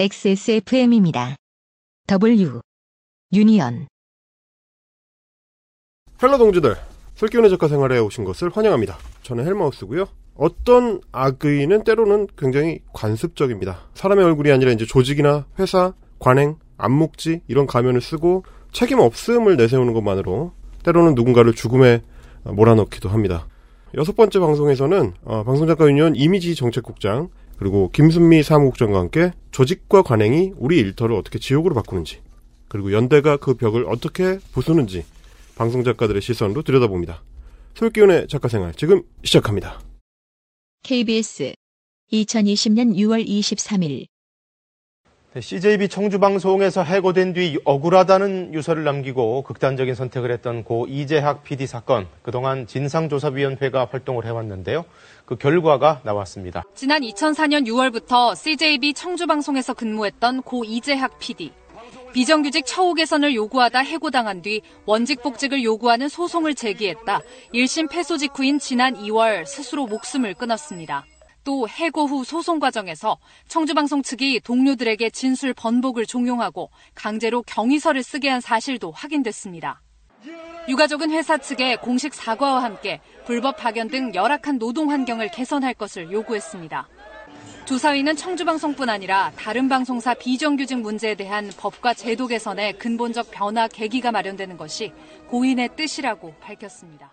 XSFM입니다. W 유니언 hello 동지들, 슬기로운 작가 생활에 오신 것을 환영합니다. 저는 헬마우스고요. 어떤 악의는 때로는 굉장히 관습적입니다. 사람의 얼굴이 아니라 이제 조직이나 회사, 관행, 암묵지 이런 가면을 쓰고 책임 없음을 내세우는 것만으로 때로는 누군가를 죽음에 몰아넣기도 합니다. 여섯 번째 방송에서는 어, 방송작가 유니언 이미지 정책국장 그리고 김순미 사무국장과 함께 조직과 관행이 우리 일터를 어떻게 지옥으로 바꾸는지 그리고 연대가 그 벽을 어떻게 부수는지 방송 작가들의 시선으로 들여다봅니다. 솔기운의 작가생활 지금 시작합니다. KBS 2020년 6월 23일 CJB 청주방송에서 해고된 뒤 억울하다는 유서를 남기고 극단적인 선택을 했던 고 이재학 PD 사건, 그동안 진상조사위원회가 활동을 해왔는데요. 그 결과가 나왔습니다. 지난 2004년 6월부터 CJB 청주방송에서 근무했던 고 이재학 PD. 비정규직 처우 개선을 요구하다 해고당한 뒤 원직 복직을 요구하는 소송을 제기했다. 1심 패소 직후인 지난 2월 스스로 목숨을 끊었습니다. 또 해고 후 소송 과정에서 청주방송 측이 동료들에게 진술 번복을 종용하고 강제로 경위서를 쓰게 한 사실도 확인됐습니다. 유가족은 회사 측에 공식 사과와 함께 불법 파견 등 열악한 노동 환경을 개선할 것을 요구했습니다. 조사위는 청주방송뿐 아니라 다른 방송사 비정규직 문제에 대한 법과 제도 개선의 근본적 변화 계기가 마련되는 것이 고인의 뜻이라고 밝혔습니다.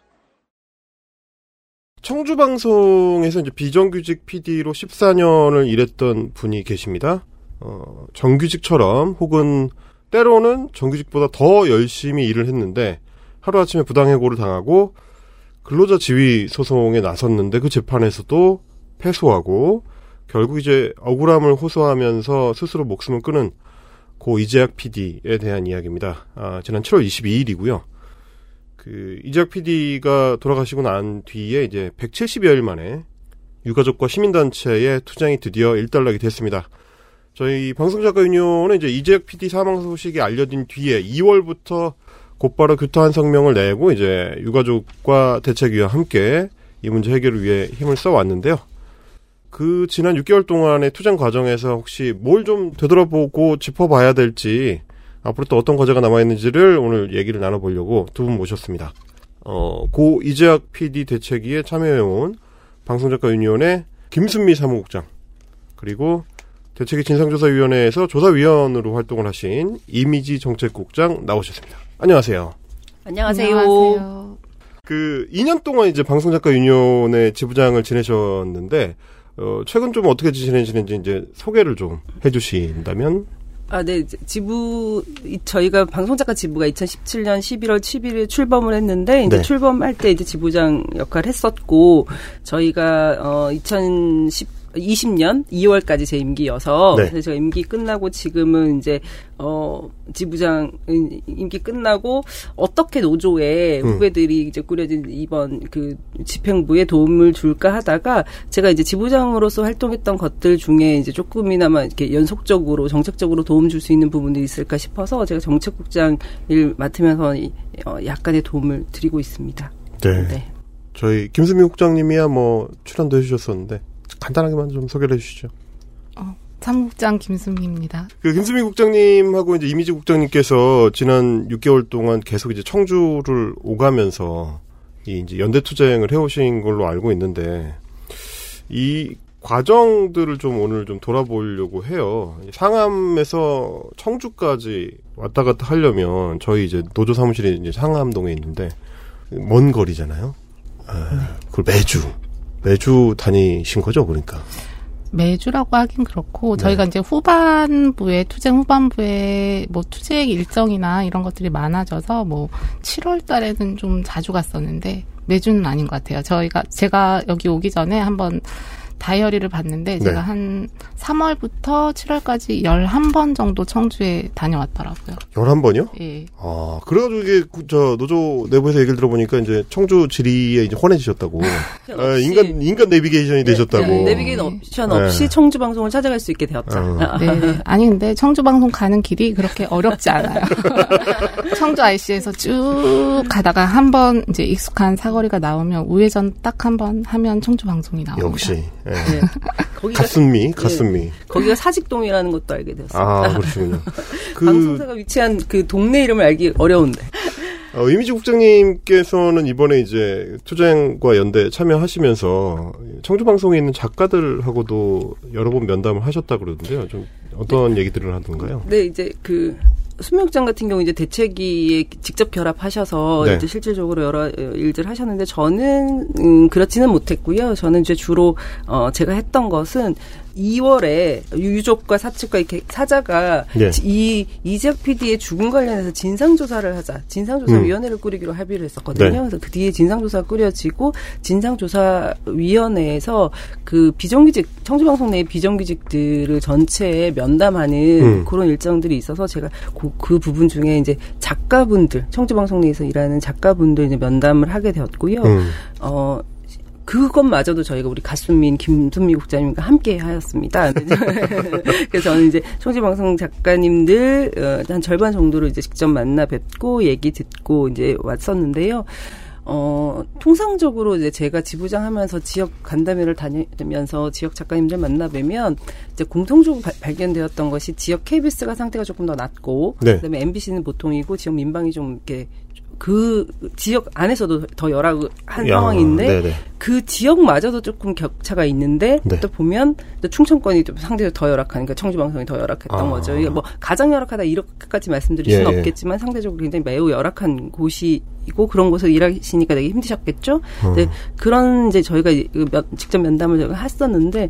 청주방송에서 이제 비정규직 PD로 14년을 일했던 분이 계십니다. 어, 정규직처럼 혹은 때로는 정규직보다 더 열심히 일을 했는데 하루아침에 부당해고를 당하고 근로자 지위 소송에 나섰는데 그 재판에서도 패소하고 결국 이제 억울함을 호소하면서 스스로 목숨을 끊은 고 이재학 PD에 대한 이야기입니다. 아, 지난 7월 22일이고요. 그 이재학 PD가 돌아가시고 난 뒤에 이제 170여일 만에 유가족과 시민단체의 투쟁이 드디어 일단락이 됐습니다. 저희 방송작가 유니온은 이제 이재학 PD 사망 소식이 알려진 뒤에 2월부터 곧바로 규탄 성명을 내고 이제 유가족과 대책위와 함께 이 문제 해결을 위해 힘을 써왔는데요. 그 지난 6개월 동안의 투쟁 과정에서 혹시 뭘 좀 되돌아보고 짚어봐야 될지 앞으로 또 어떤 과제가 남아있는지를 오늘 얘기를 나눠보려고 두 분 모셨습니다. 어, 고 이재학 PD 대책위에 참여해온 방송작가 유니온의 김순미 사무국장 그리고 대책위 진상조사위원회에서 조사위원으로 활동을 하신 이미지 정책국장 나오셨습니다. 안녕하세요. 안녕하세요. 안녕하세요. 그 2년 동안 이제 방송작가 유니온의 지부장을 지내셨는데 어, 최근 좀 어떻게 지내시는지 이제 소개를 좀 해주신다면 아, 네. 지부, 저희가 방송작가 지부가 2017년 11월 11일 출범을 했는데, 이제 네. 출범할 때 이제 지부장 역할을 했었고, 저희가, 어, 2010, 20년 2월까지 제 임기여서, 네. 그래서 제가 임기 끝나고 지금은 이제, 어, 지부장 임기 끝나고, 어떻게 노조에 음. 후배들이 이제 꾸려진 이번 그 집행부에 도움을 줄까 하다가, 제가 이제 지부장으로서 활동했던 것들 중에 이제 조금이나마 이렇게 연속적으로 정책적으로 도움 줄 수 있는 부분들이 있을까 싶어서 제가 정책국장 일 맡으면서 이- 어, 약간의 도움을 드리고 있습니다. 네. 네. 저희 김수미 국장님이야 뭐 출연도 해주셨었는데 간단하게만 좀 소개를 해주시죠. 사무국장 김수미입니다. 그 김수미 국장님하고 이제 이미지 국장님께서 지난 6개월 동안 계속 이제 청주를 오가면서 이 이제 연대 투쟁을 해오신 걸로 알고 있는데 이 과정들을 좀 오늘 좀 돌아보려고 해요. 상암에서 청주까지 왔다 갔다 하려면 저희 이제 노조 사무실이 이제 상암동에 있는데 먼 거리잖아요. 아, 그걸 매주 매주 다니신 거죠, 그러니까. 매주라고 하긴 그렇고 네. 저희가 이제 후반부에 투쟁 후반부에 뭐 투쟁 일정이나 이런 것들이 많아져서 뭐 7월 달에는 좀 자주 갔었는데 매주는 아닌 것 같아요. 저희가 제가 여기 오기 전에 한번 다이어리를 봤는데 네. 제가 한 3월부터 7월까지 11번 정도 청주에 다녀왔더라고요. 11번이요? 예. 아, 그래가지고 이게, 그, 저, 노조 내부에서 얘기를 들어보니까 이제 청주 지리에 이제 혼해지셨다고. 아, 인간, 인간 내비게이션이 되셨다고. 네, 내비게이션 네. 없이 청주 방송을 찾아갈 수 있게 되었죠. 어. 네. 아니 근데 청주 방송 가는 길이 그렇게 어렵지 않아요. 청주 IC에서 쭉 가다가 한 번 이제 익숙한 사거리가 나오면 우회전 딱 한 번 하면 청주 방송이 나옵니다. 역시. 예. 네. 거기가 가슴미, 가슴미. 거기가 사직동이라는 것도 알게 되었습니다. 아, 그러시군요. 그, 방송사가 위치한 그 동네 이름을 알기 어려운데. 어, 이미지 국장님께서는 이번에 이제 투쟁과 연대 참여하시면서 청주방송에 있는 작가들하고도 여러 번 면담을 하셨다 그러던데요. 좀 어떤 얘기들을 하던가요? 네, 이제 그 수명장 같은 경우 이제 대책위에 직접 결합하셔서 네. 이제 실질적으로 여러 일들 하셨는데 저는 음, 그렇지는 못했고요. 저는 이제 주로 어 제가 했던 것은 2월에 유족과 사측과 이렇게 사자가 네. 이 이재학 PD의 죽음 관련해서 진상 조사를 하자 진상 조사 위원회를 꾸리기로 합의를 했었거든요. 음. 네. 그래서 그 뒤에 진상 조사가 꾸려지고 진상 조사 위원회에서 그 비정규직 청주방송 내 비정규직들을 전체에 면담하는 음. 그런 일정들이 있어서 제가 그, 그 부분 중에 이제 작가분들 청주방송 내에서 일하는 작가분들 이제 면담을 하게 되었고요. 음. 어 그것마저도 저희가 우리 가수민 김순미 국장님과 함께 하였습니다. 그래서 저는 이제 청주방송 작가님들 어, 한 절반 정도를 이제 직접 만나 뵙고 얘기 듣고 이제 왔었는데요. 어, 통상적으로 이제 제가 지부장 하면서 지역 간담회를 다니면서 지역 작가님들 만나 뵈면 이제 공통적으로 발- 발견되었던 것이 지역 KBS가 상태가 조금 더 낮고 네. 그다음에 MBC는 보통이고 지역 민방이 좀 이렇게 그 지역 안에서도 더 열악한 야, 상황인데 네네. 그 지역마저도 조금 격차가 있는데 네. 또 보면 또 충청권이 좀 상대적으로 더 열악하니까 청주방송이 더 열악했던 아. 거죠. 이게 뭐 가장 열악하다 이렇게까지 말씀드릴 수는 예, 예. 없겠지만 상대적으로 굉장히 매우 열악한 곳이고 그런 곳에서 일하시니까 되게 힘드셨겠죠. 어. 네, 그런 이제 저희가 이- 그 면- 직접 면담을 저희가 했었는데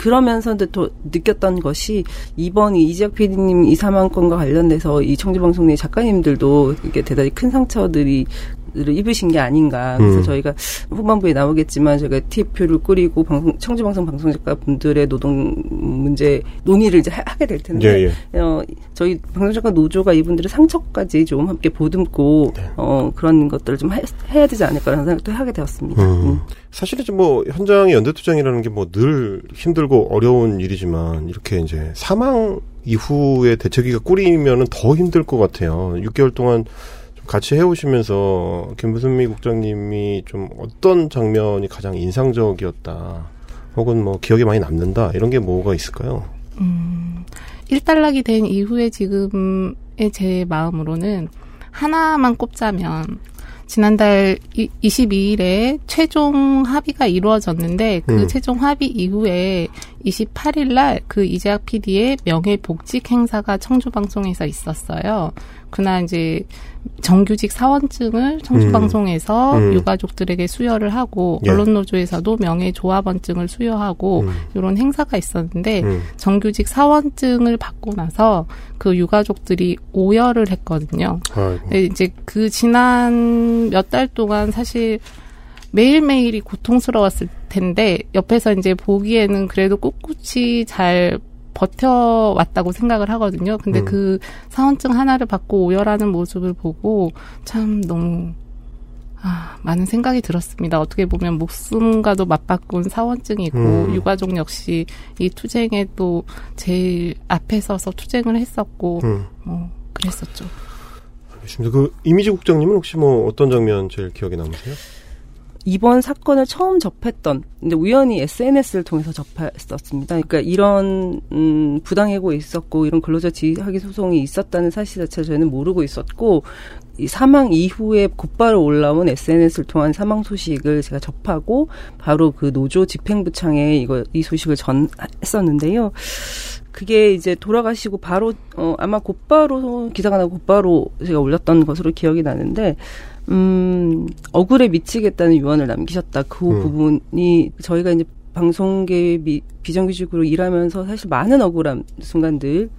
그러면서도 또 느꼈던 것이 이번 이 이지혁 PD님 이 사망 건과 관련돼서 이 청주방송 내 작가님들도 이게 대단히 큰 상처들이 를 입으신 게 아닌가. 그래서 음. 저희가 후반부에 나오겠지만 저희가 TF를 꾸리고 방송, 청주방송 방송작가 분들의 노동 문제 논의를 이제 하- 하게 될 텐데 예, 예. 어, 저희 방송작가 노조가 이분들의 상처까지 좀 함께 보듬고 네. 어, 그런 것들을 좀 해, 해야 되지 않을까라는 생각도 하게 되었습니다. 음. 음. 사실 이제 뭐 현장의 연대투쟁이라는 게 뭐 늘 힘들고 어려운 일이지만 이렇게 이제 사망 이후에 대책위가 꾸리면은 더 힘들 것 같아요. 6개월 동안 좀 같이 해오시면서 김부순미 국장님이 좀 어떤 장면이 가장 인상적이었다. 혹은 뭐 기억에 많이 남는다. 이런 게 뭐가 있을까요? 음, 일단락이 된 이후에 지금의 제 마음으로는 하나만 꼽자면 지난달 22일에 최종 합의가 이루어졌는데 그 음. 최종 합의 이후에 28일 날 그 이재학 PD의 명예 복직 행사가 청주 방송에서 있었어요. 그날 이제 정규직 사원증을 청주방송에서 음. 유가족들에게 수여를 하고 예. 언론노조에서도 명예조합원증을 수여하고 음. 이런 행사가 있었는데 음. 정규직 사원증을 받고 나서 그 유가족들이 오열을 했거든요. 아이고. 이제 그 지난 몇 달 동안 사실 매일매일이 고통스러웠을 텐데 옆에서 이제 보기에는 그래도 꿋꿋이 잘 버텨왔다고 생각을 하거든요. 근데 음. 그 사원증 하나를 받고 오열하는 모습을 보고 참 너무 아, 많은 생각이 들었습니다. 어떻게 보면 목숨과도 맞바꾼 사원증이고 음. 유가족 역시 이 투쟁에 또 제일 앞에 서서 투쟁을 했었고 음. 뭐 그랬었죠. 알겠습니다. 그 이미지 국장님은 혹시 뭐 어떤 장면 제일 기억에 남으세요? 이번 사건을 처음 접했던 근데 우연히 SNS를 통해서 접했었습니다. 그러니까 이런 음, 부당해고 있었고 이런 근로자 지휘하기 소송이 있었다는 사실 자체를 저희는 모르고 있었고 이 사망 이후에 곧바로 올라온 SNS를 통한 사망 소식을 제가 접하고 바로 그 노조 집행부창에 이거 이 소식을 전했었는데요. 그게 이제 돌아가시고 바로 어 아마 곧바로 기사가 나고 곧바로 제가 올렸던 것으로 기억이 나는데 음 억울에 미치겠다는 유언을 남기셨다. 그 음. 부분이 저희가 이제 방송계 미, 비정규직으로 일하면서 사실 많은 억울한 순간들을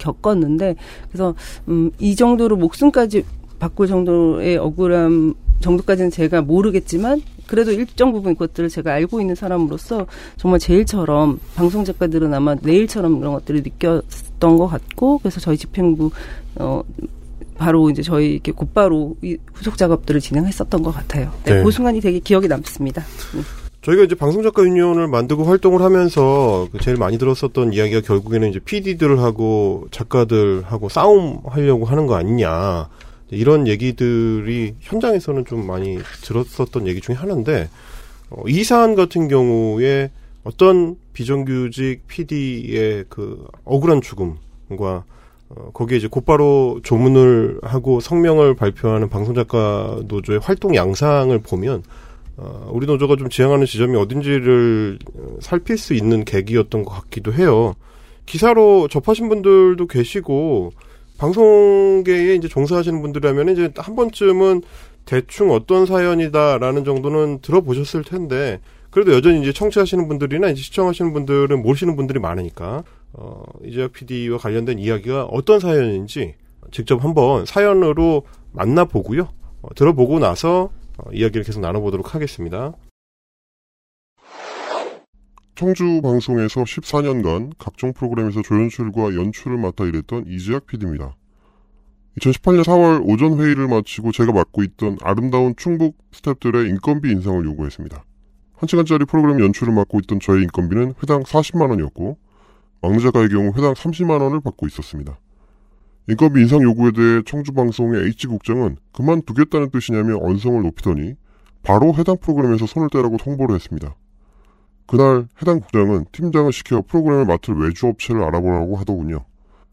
겪었는데 그래서 음 이 정도로 목숨까지 바꿀 정도의 억울함 정도까지는 제가 모르겠지만 그래도 일정 부분 그것들을 제가 알고 있는 사람으로서 정말 제일처럼 방송 작가들은 아마 내일처럼 그런 것들을 느꼈던 것 같고 그래서 저희 집행부 어 바로 이제 저희 이렇게 곧바로 이 후속 작업들을 진행했었던 것 같아요. 네, 네. 그 순간이 되게 기억에 남습니다. 음. 저희가 이제 방송작가 유니온을 만들고 활동을 하면서 그 제일 많이 들었었던 이야기가 결국에는 이제 PD들하고 작가들하고 싸움하려고 하는 거 아니냐. 이런 얘기들이 현장에서는 좀 많이 들었었던 얘기 중에 하나인데, 어, 이 사안 같은 경우에 어떤 비정규직 PD의 그 억울한 죽음과 어, 거기에 이제 곧바로 조문을 하고 성명을 발표하는 방송작가 노조의 활동 양상을 보면 어, 우리 노조가 좀 지향하는 지점이 어딘지를 어, 살필 수 있는 계기였던 것 같기도 해요. 기사로 접하신 분들도 계시고 방송계에 이제 종사하시는 분들이라면 이제 한 번쯤은 대충 어떤 사연이다라는 정도는 들어보셨을 텐데 그래도 여전히 이제 청취하시는 분들이나 이제 시청하시는 분들은 모르시는 분들이 많으니까 어, 이재혁 PD와 관련된 이야기가 어떤 사연인지 직접 한번 사연으로 만나보고요. 어, 들어보고 나서 어, 이야기를 계속 나눠보도록 하겠습니다. 청주 방송에서 14년간 각종 프로그램에서 조연출과 연출을 맡아 일했던 이재학 PD입니다. 2018년 4월 오전 회의를 마치고 제가 맡고 있던 아름다운 충북 스탭들의 인건비 인상을 요구했습니다. 한 시간짜리 프로그램 연출을 맡고 있던 저의 인건비는 회당 40만 원이었고 막내 작가의 경우 회당 30만 원을 받고 있었습니다. 인건비 인상 요구에 대해 청주방송의 H국장은 그만두겠다는 뜻이냐며 언성을 높이더니 바로 해당 프로그램에서 손을 떼라고 통보를 했습니다. 그날 해당 국장은 팀장을 시켜 프로그램을 맡을 외주 업체를 알아보라고 하더군요.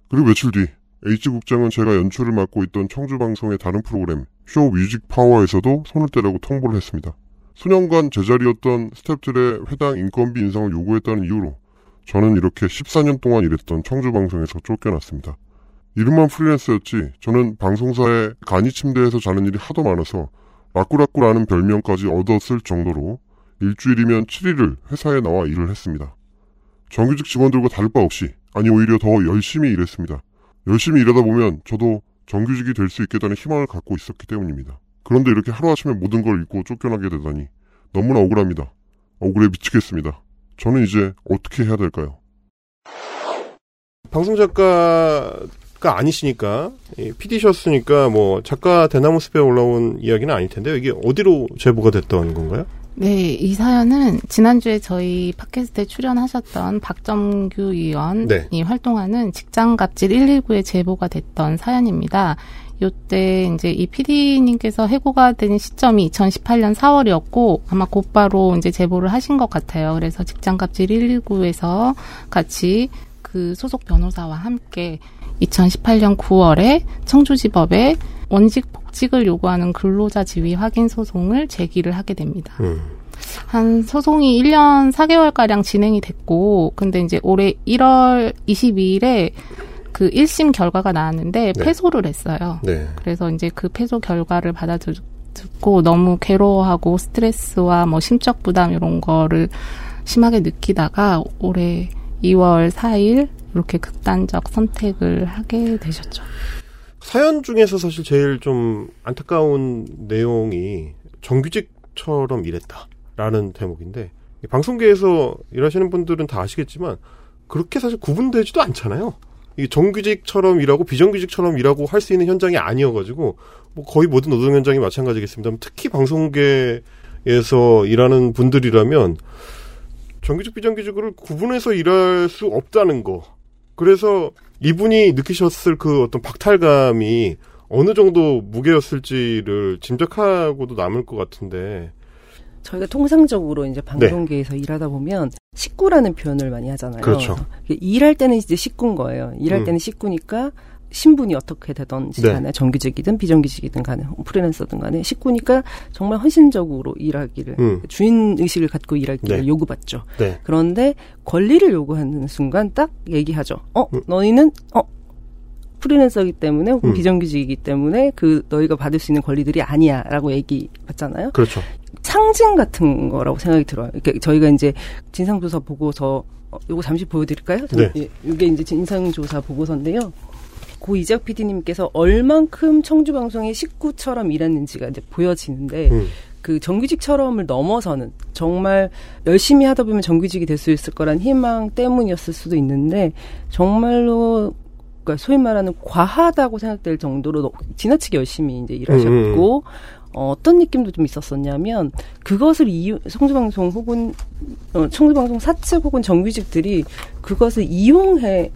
그리고 며칠 뒤 H국장은 제가 연출을 맡고 있던 청주 방송의 다른 프로그램 쇼 뮤직 파워에서도 손을 떼라고 통보를 했습니다. 수년간 제자리였던 스탭들의 회당 인건비 인상을 요구했다는 이유로 저는 이렇게 14년 동안 일했던 청주 방송에서 쫓겨났습니다. 이름만 프리랜서였지 저는 방송사에 간이 침대에서 자는 일이 하도 많아서 라꾸라꾸라는 별명까지 얻었을 정도로 일주일이면 7일을 회사에 나와 일을 했습니다. 정규직 직원들과 다를 바 없이 아니 오히려 더 열심히 일했습니다. 열심히 일하다 보면 저도 정규직이 될 수 있겠다는 희망을 갖고 있었기 때문입니다. 그런데 이렇게 하루아침에 모든 걸 잊고 쫓겨나게 되다니 너무나 억울합니다. 억울해 미치겠습니다. 저는 이제 어떻게 해야 될까요? 방송 작가가 아니시니까 PD셨으니까 뭐 작가 대나무 숲에 올라온 이야기는 아닐 텐데요. 이게 어디로 제보가 됐던 건가요? 네, 이 사연은 지난주에 저희 팟캐스트에 출연하셨던 박정규 의원이 네. 활동하는 직장갑질 119에 제보가 됐던 사연입니다. 요때 이제 이 PD님께서 해고가 된 시점이 2018년 4월이었고 아마 곧바로 이제 제보를 하신 것 같아요. 그래서 직장갑질 119에서 같이 그 소속 변호사와 함께 2018년 9월에 청주지법에 원직 복직을 요구하는 근로자 지위 확인 소송을 제기를 하게 됩니다. 음. 한 소송이 1년 4개월가량 진행이 됐고, 근데 이제 올해 1월 22일에 그 1심 결과가 나왔는데 네. 패소를 했어요. 네. 그래서 이제 그 패소 결과를 받아듣고 너무 괴로워하고 스트레스와 뭐 심적 부담 이런 거를 심하게 느끼다가 올해 2월 4일 이렇게 극단적 선택을 하게 되셨죠. 사연 중에서 사실 제일 좀 안타까운 내용이 정규직처럼 일했다라는 대목인데 이 방송계에서 일하시는 분들은 다 아시겠지만 그렇게 사실 구분되지도 않잖아요. 이 정규직처럼 일하고 비정규직처럼 일하고 할 수 있는 현장이 아니어가지고 뭐 거의 모든 노동 현장이 마찬가지겠습니다만 특히 방송계에서 일하는 분들이라면 정규직 비정규직을 구분해서 일할 수 없다는 거. 그래서 이분이 느끼셨을 그 어떤 박탈감이 어느 정도 무게였을지를 짐작하고도 남을 것 같은데. 저희가 통상적으로 이제 방송계에서 일하다 보면 식구라는 표현을 많이 하잖아요. 그렇죠. 일할 때는 이제 식구인 거예요. 일할 음. 때는 식구니까 신분이 어떻게 되든지 네. 간에 정규직이든 비정규직이든 간에 프리랜서든 간에 식구니까 정말 헌신적으로 일하기를 음. 주인 의식을 갖고 일하기를 네. 요구받죠. 네. 그런데 권리를 요구하는 순간 딱 얘기하죠. 어, 음. 너희는 어 프리랜서이기 때문에 혹은 음. 비정규직이기 때문에 그 너희가 받을 수 있는 권리들이 아니야라고 얘기받잖아요. 그렇죠. 상징 같은 거라고 생각이 들어요. 이렇게 저희가 이제 진상조사 보고서 어, 요거 잠시 보여드릴까요? 네. 예, 이게 이제 진상조사 보고서인데요. 고 이적 PD님께서 얼만큼 청주 방송의 식구처럼 일했는지가 이제 보여지는데 음. 그 정규직처럼을 넘어서는 정말 열심히 하다 보면 정규직이 될 수 있을 거란 희망 때문이었을 수도 있는데 정말로 그러니까 소위 말하는 과하다고 생각될 정도로 너- 지나치게 열심히 이제 일하셨고 어, 어떤 느낌도 좀 있었었냐면 그것을 이유 청주방송 혹은 어, 청주방송 사측 혹은 정규직들이 그것을 이용해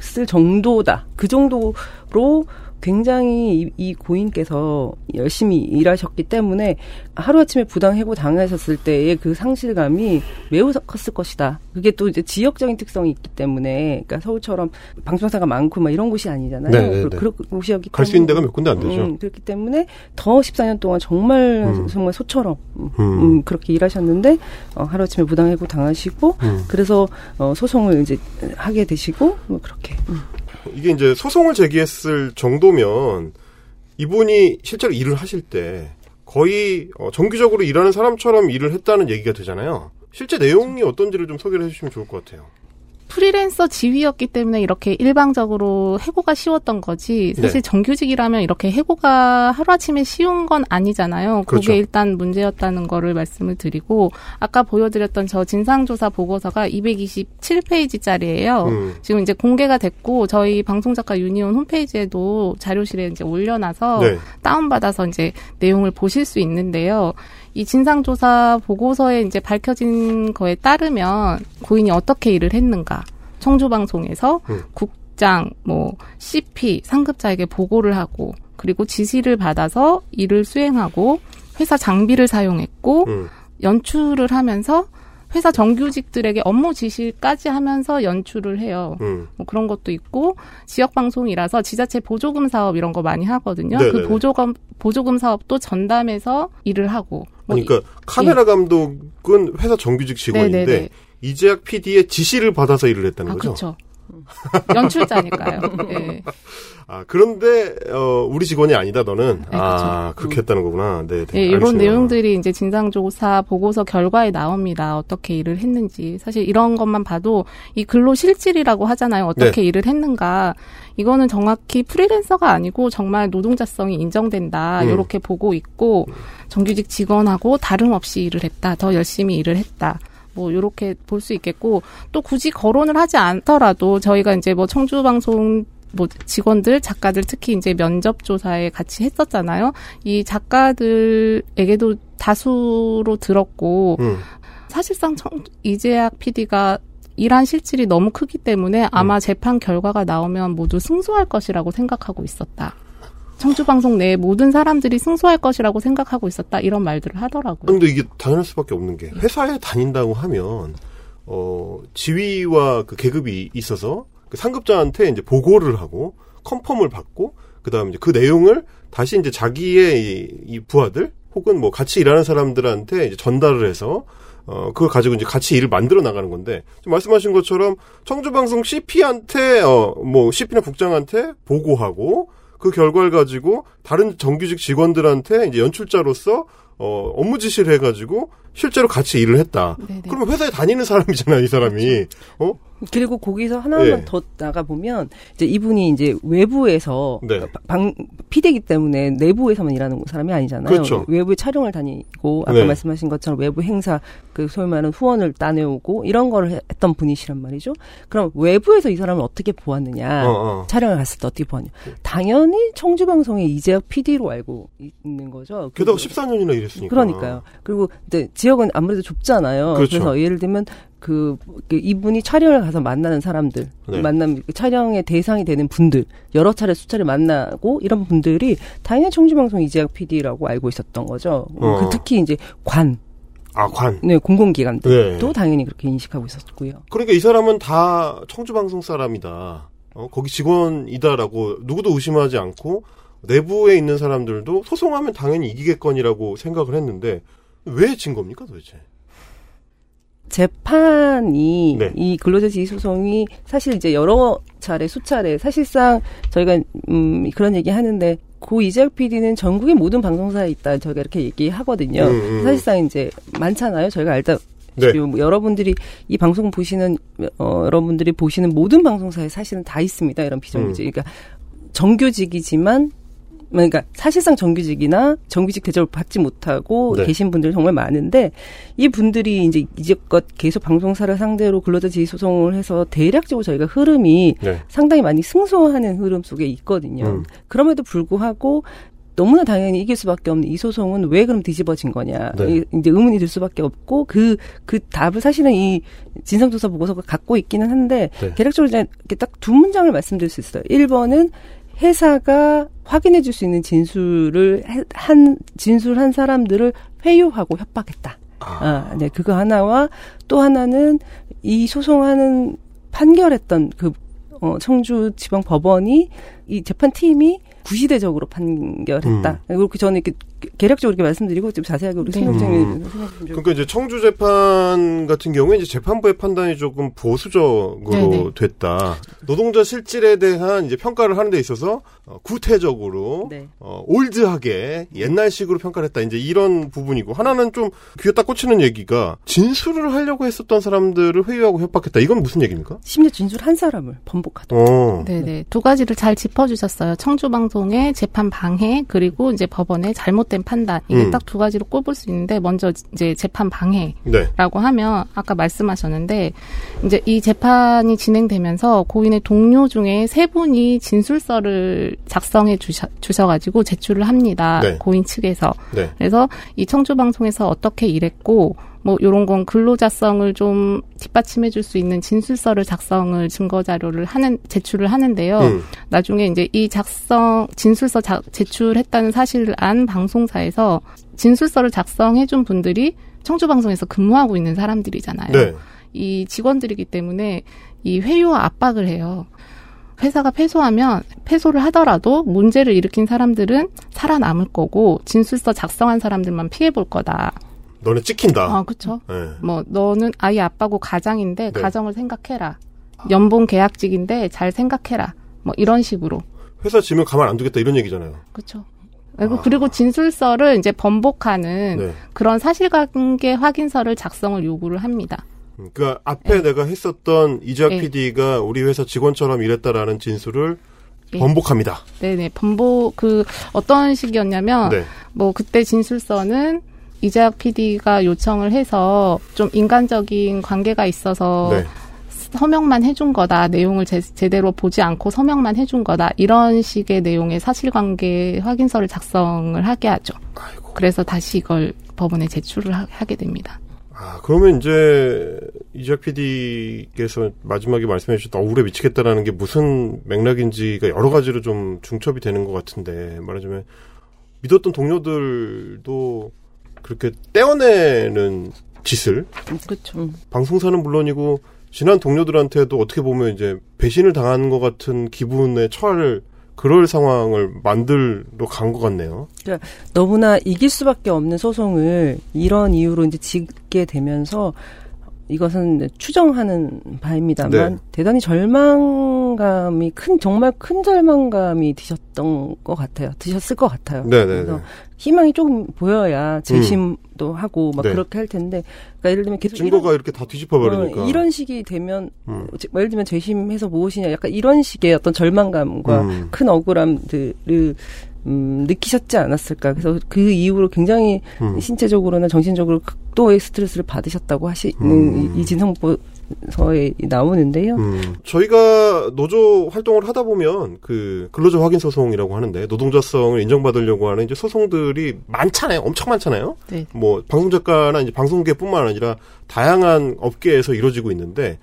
쓸 정도다. 그 정도로 굉장히 이, 이 고인께서 열심히 일하셨기 때문에 하루아침에 부당 해고 당하셨을 때의 그 상실감이 매우 컸을 것이다. 그게 또 이제 지역적인 특성이 있기 때문에 그러니까 서울처럼 방송사가 많고 막 이런 곳이 아니잖아요. 네, 네, 네. 그런 곳이었기 갈수 있는 데가 몇 군데 안 되죠. 음, 그렇기 때문에 더 14년 동안 정말 음. 정말 소처럼 음, 음. 음, 그렇게 일하셨는데 어, 하루아침에 부당 해고 당하시고 음. 그래서 어, 소송을 이제 하게 되시고 뭐 그렇게 음. 이게 이제 소송을 제기했을 정도면 이분이 실제로 일을 하실 때 거의 어, 정규적으로 일하는 사람처럼 일을 했다는 얘기가 되잖아요. 실제 내용이 어떤지를 좀 소개를 해주시면 좋을 것 같아요. 프리랜서 지위였기 때문에 이렇게 일방적으로 해고가 쉬웠던 거지 사실 네. 정규직이라면 이렇게 해고가 하루아침에 쉬운 건 아니잖아요. 그게 그렇죠. 일단 문제였다는 거를 말씀을 드리고 아까 보여드렸던 저 진상조사 보고서가 227페이지짜리예요. 음. 지금 이제 공개가 됐고 저희 방송작가 유니온 홈페이지에도 자료실에 이제 올려놔서 네. 다운받아서 이제 내용을 보실 수 있는데요. 이 진상조사 보고서에 이제 밝혀진 거에 따르면 고인이 어떻게 일을 했는가. 청주방송에서 음. 국장, 뭐, CP, 상급자에게 보고를 하고, 그리고 지시를 받아서 일을 수행하고, 회사 장비를 사용했고, 음. 연출을 하면서 회사 정규직들에게 업무 지시까지 하면서 연출을 해요. 음. 뭐 그런 것도 있고 지역 방송이라서 지자체 보조금 사업 이런 거 많이 하거든요. 네네네. 그 보조금 보조금 사업도 전담해서 일을 하고. 뭐 그러니까 카메라 감독은 회사 정규직 직원인데 네네네. 이재학 PD의 지시를 받아서 일을 했다는 아, 거죠. 그렇죠. 연출자니까요. 네. 아 그런데 어, 우리 직원이 아니다 너는. 네, 아 그렇게 했다는 거구나. 네, 네. 예, 이런 알겠습니다. 내용들이 이제 진상조사 보고서 결과에 나옵니다. 어떻게 일을 했는지. 사실 이런 것만 봐도 이 근로 실질이라고 하잖아요. 어떻게 일을 했는가. 이거는 정확히 프리랜서가 아니고 정말 노동자성이 인정된다. 음. 이렇게 보고 있고 정규직 직원하고 다름없이 일을 했다. 더 열심히 일을 했다. 뭐 요렇게 볼 수 있겠고 또 굳이 거론을 하지 않더라도 저희가 이제 뭐 청주 방송 뭐 직원들 작가들 특히 이제 면접 조사에 같이 했었잖아요. 이 작가들에게도 다수로 들었고 음. 사실상 청, 이재학 PD가 일한 실질이 너무 크기 때문에 아마 음. 재판 결과가 나오면 모두 승소할 것이라고 생각하고 있었다. 청주방송 내에 모든 사람들이 승소할 것이라고 생각하고 있었다. 이런 말들을 하더라고요. 근데 이게 당연할 수밖에 없는 게 회사에 다닌다고 하면 어 지위와 그 계급이 있어서 그 상급자한테 이제 보고를 하고 컨펌을 받고 그다음에 이제 그 내용을 다시 이제 자기의 이, 이 부하들 혹은 뭐 같이 일하는 사람들한테 이제 전달을 해서 어 그걸 가지고 이제 같이 일을 만들어 나가는 건데 지금 말씀하신 것처럼 청주방송 CP한테 어 뭐 CP나 국장한테 보고하고 그 결과를 가지고 다른 정규직 직원들한테 이제 연출자로서 어, 업무 지시를 해가지고 실제로 같이 일을 했다. 네네. 그러면 회사에 다니는 사람이잖아요, 이 사람이. 어? 그리고 거기서 하나만 예. 더 나가 보면 이제 이분이 이제 외부에서 네. 방 피대기 때문에 내부에서만 일하는 사람이 아니잖아요. 그렇죠. 외부에 촬영을 다니고 아까 네. 말씀하신 것처럼 외부 행사 그 소위 말하는 후원을 따내오고 이런 거를 해- 했던 분이시란 말이죠. 그럼 외부에서 이 사람을 어떻게 보았느냐? 어, 어. 촬영을 갔을 때 어떻게 보았냐? 당연히 청주 방송의 이재혁 PD로 알고 있는 거죠. 게다가 그- 14년이나 일했으니까. 그러니까요. 그리고 이제 지역은 아무래도 좁잖아요. 그렇죠. 래서 예를 들면 그, 그 이분이 촬영을 가서 만나는 사람들, 네. 만남 그 촬영의 대상이 되는 분들 여러 차례 수차례 만나고 이런 분들이 당연히 청주방송 이재학 PD라고 알고 있었던 거죠. 어. 그 특히 이제 관, 아, 관. 네 공공기관들도 네. 당연히 그렇게 인식하고 있었고요. 그러니까 이 사람은 다 청주방송 사람이다. 어, 거기 직원이다라고 누구도 의심하지 않고 내부에 있는 사람들도 소송하면 당연히 이기겠거니라고 생각을 했는데 왜 진 겁니까 도대체? 재판이 네. 이 근로자 지위 소송이 사실 이제 여러 차례 수차례 사실상 저희가 음 그런 얘기 하는데 고 이재혁 PD는 전국의 모든 방송사에 있다 저희가 이렇게 얘기하거든요. 음, 음. 사실상 이제 많잖아요. 저희가 알다 네. 뭐 여러분들이 이 방송 보시는 어 여러분들이 보시는 모든 방송사에 사실은 다 있습니다. 이런 비정규직. 음. 그러니까 정규직이지만 그러니까 사실상 정규직이나 정규직 대접을 받지 못하고 네. 계신 분들이 정말 많은데 이 분들이 이제 이제껏 계속 방송사를 상대로 근로자 지위 소송을 해서 대략적으로 저희가 흐름이 네. 상당히 많이 승소하는 흐름 속에 있거든요. 음. 그럼에도 불구하고 너무나 당연히 이길 수밖에 없는 이 소송은 왜 그럼 뒤집어진 거냐. 네. 이- 이제 의문이 들 수밖에 없고 그, 그 답을 사실은 이 진상조사 보고서가 갖고 있기는 한데 네. 대략적으로 이제 이렇게 딱 두 문장을 말씀드릴 수 있어요. 1번은 회사가 확인해 줄 수 있는 진술을 해- 한 진술한 사람들을 회유하고 협박했다. 아, 네, 그거 하나와 또 하나는 이 소송하는 판결했던 그 어, 청주 지방 법원이 이 재판팀이 구시대적으로 판결했다. 그렇게 저는 이렇게 개략적으로 이렇게 말씀드리고 좀 자세하게 우리 네. 신영장님 음. 생각 좀 그러니까 이제 청주 재판 같은 경우에 이제 재판부의 판단이 조금 보수적으로 네네. 됐다. 노동자 실질에 대한 이제 평가를 하는 데 있어서 어, 구태적으로 네. 어, 올드하게 옛날식으로 평가를 했다. 이제 이런 부분이고 하나는 좀 귀에 딱 꽂히는 얘기가 진술을 하려고 했었던 사람들을 회유하고 협박했다. 이건 무슨 얘기입니까? 심지어 진술 한 사람을 번복하다. 어. 네네. 두 가지를 잘 짚어주셨어요. 청주 방송의 재판 방해, 그리고 이제 법원의 잘못 된 판단. 이게 음. 딱두 가지로 꼽을 수 있는데, 먼저 이제 재판 방해. 네. 라고 하면 아까 말씀하셨는데 이제 이 재판이 진행되면서 고인의 동료 중에 세 분이 진술서를 작성해 주셔, 주셔가지고 제출을 합니다. 네. 고인 측에서. 네. 그래서 이 청주 방송에서 어떻게 일했고 뭐 요런 건 근로자성을 좀 뒷받침해 줄 수 있는 진술서를 작성을 증거 자료를 하는 제출을 하는데요. 음. 나중에 이제 이 작성 진술서 자- 제출했다는 사실을 안 방송사에서 진술서를 작성해 준 분들이 청주 방송에서 근무하고 있는 사람들이잖아요. 네. 이 직원들이기 때문에 이 회유와 압박을 해요. 회사가 패소하면 패소를 하더라도 문제를 일으킨 사람들은 살아남을 거고 진술서 작성한 사람들만 피해 볼 거다. 너네 찍힌다. 아, 그렇죠. 네. 뭐 너는 아이 아빠고 가장인데 네. 가정을 생각해라. 연봉 계약직인데 잘 생각해라. 뭐 이런 식으로. 회사 지면 가만 안 두겠다 이런 얘기잖아요. 그렇죠. 그리고, 그리고 진술서를 이제 번복하는 네. 그런 사실관계 확인서를 작성을 요구를 합니다. 그러니까 앞에 내가 했었던 이재학 네. PD가 우리 회사 직원처럼 일했다라는 진술을 네. 번복합니다. 네네. 번복, 그, 어떤 식이었냐면, 네. 뭐, 그때 진술서는 이재학 PD가 요청을 해서 좀 인간적인 관계가 있어서 네. 서명만 해준 거다. 내용을 제, 제대로 보지 않고 서명만 해준 거다. 이런 식의 내용의 사실관계 확인서를 작성을 하게 하죠. 그래서 다시 이걸 법원에 제출을 하, 하게 됩니다. 아, 그러면 이제 이재학 PD께서 마지막에 말씀해 주셨던 억울해 미치겠다라는 게 무슨 맥락인지가 여러 가지로 좀 중첩이 되는 것 같은데 말하자면 믿었던 동료들도 그렇게 떼어내는 짓을 그렇죠. 방송사는 물론이고 지난 동료들한테도 어떻게 보면 이제 배신을 당한 것 같은 기분에 처할 그럴 상황을 만들러 간 것 같네요. 너무나 이길 수밖에 없는 소송을 이런 이유로 이제 짓게 되면서 이것은 추정하는 바입니다만 네. 대단히 절망감이 큰 정말 큰 절망감이 드셨던 것 같아요. 드셨을 것 같아요. 네네네. 그래서 희망이 조금 보여야 재심도 하고 막 네. 그렇게 할 텐데 그러니까 예를 들면 계속 증거가 이렇게 다 뒤집어 이런, 버리니까. 어, 이런 식이 되면 음. 제- 예를 들면 재심해서 무엇이냐 약간 이런 식의 어떤 절망감과 음. 큰 억울함들을 음, 느끼셨지 않았을까. 그래서 그 이후로 굉장히 음. 신체적으로나 정신적으로 극도의 스트레스를 받으셨다고 하시는 음. 이- 이진성 보 서에 나오는데요. 음, 저희가 노조 활동을 하다 보면 그 근로자 확인 소송이라고 하는데 노동자성을 인정받으려고 하는 이제 소송들이 많잖아요. 엄청 많잖아요. 네. 뭐 방송 작가나 이제 방송계뿐만 아니라 다양한 업계에서 이루어지고 있는데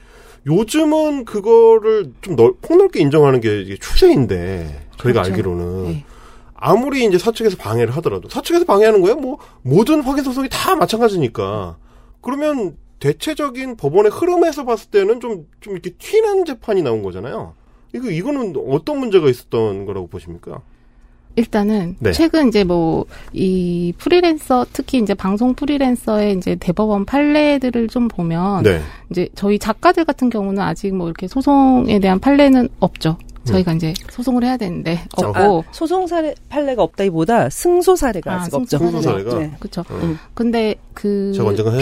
요즘은 그거를 좀 넓, 폭넓게 인정하는 게 이게 추세인데 저희가 그렇죠. 알기로는 네. 아무리 이제 사측에서 방해를 하더라도 사측에서 방해하는 거야 뭐 모든 확인 소송이 다 마찬가지니까 그러면 대체적인 법원의 흐름에서 봤을 때는 좀 좀 이렇게 튀는 재판이 나온 거잖아요. 이거 이거는 어떤 문제가 있었던 거라고 보십니까? 일단은 네. 최근 이제 뭐 이 프리랜서 특히 이제 방송 프리랜서의 이제 대법원 판례들을 좀 보면 네. 이제 저희 작가들 같은 경우는 아직 뭐 이렇게 소송에 대한 판례는 없죠. 저희가 이제 소송을 해야 되는데 자, 없고 아, 소송 사례 판례가 없다기보다 승소 사례가 아, 아직 없죠. 승소 사례가? 네. 그렇죠. 음. 근데 그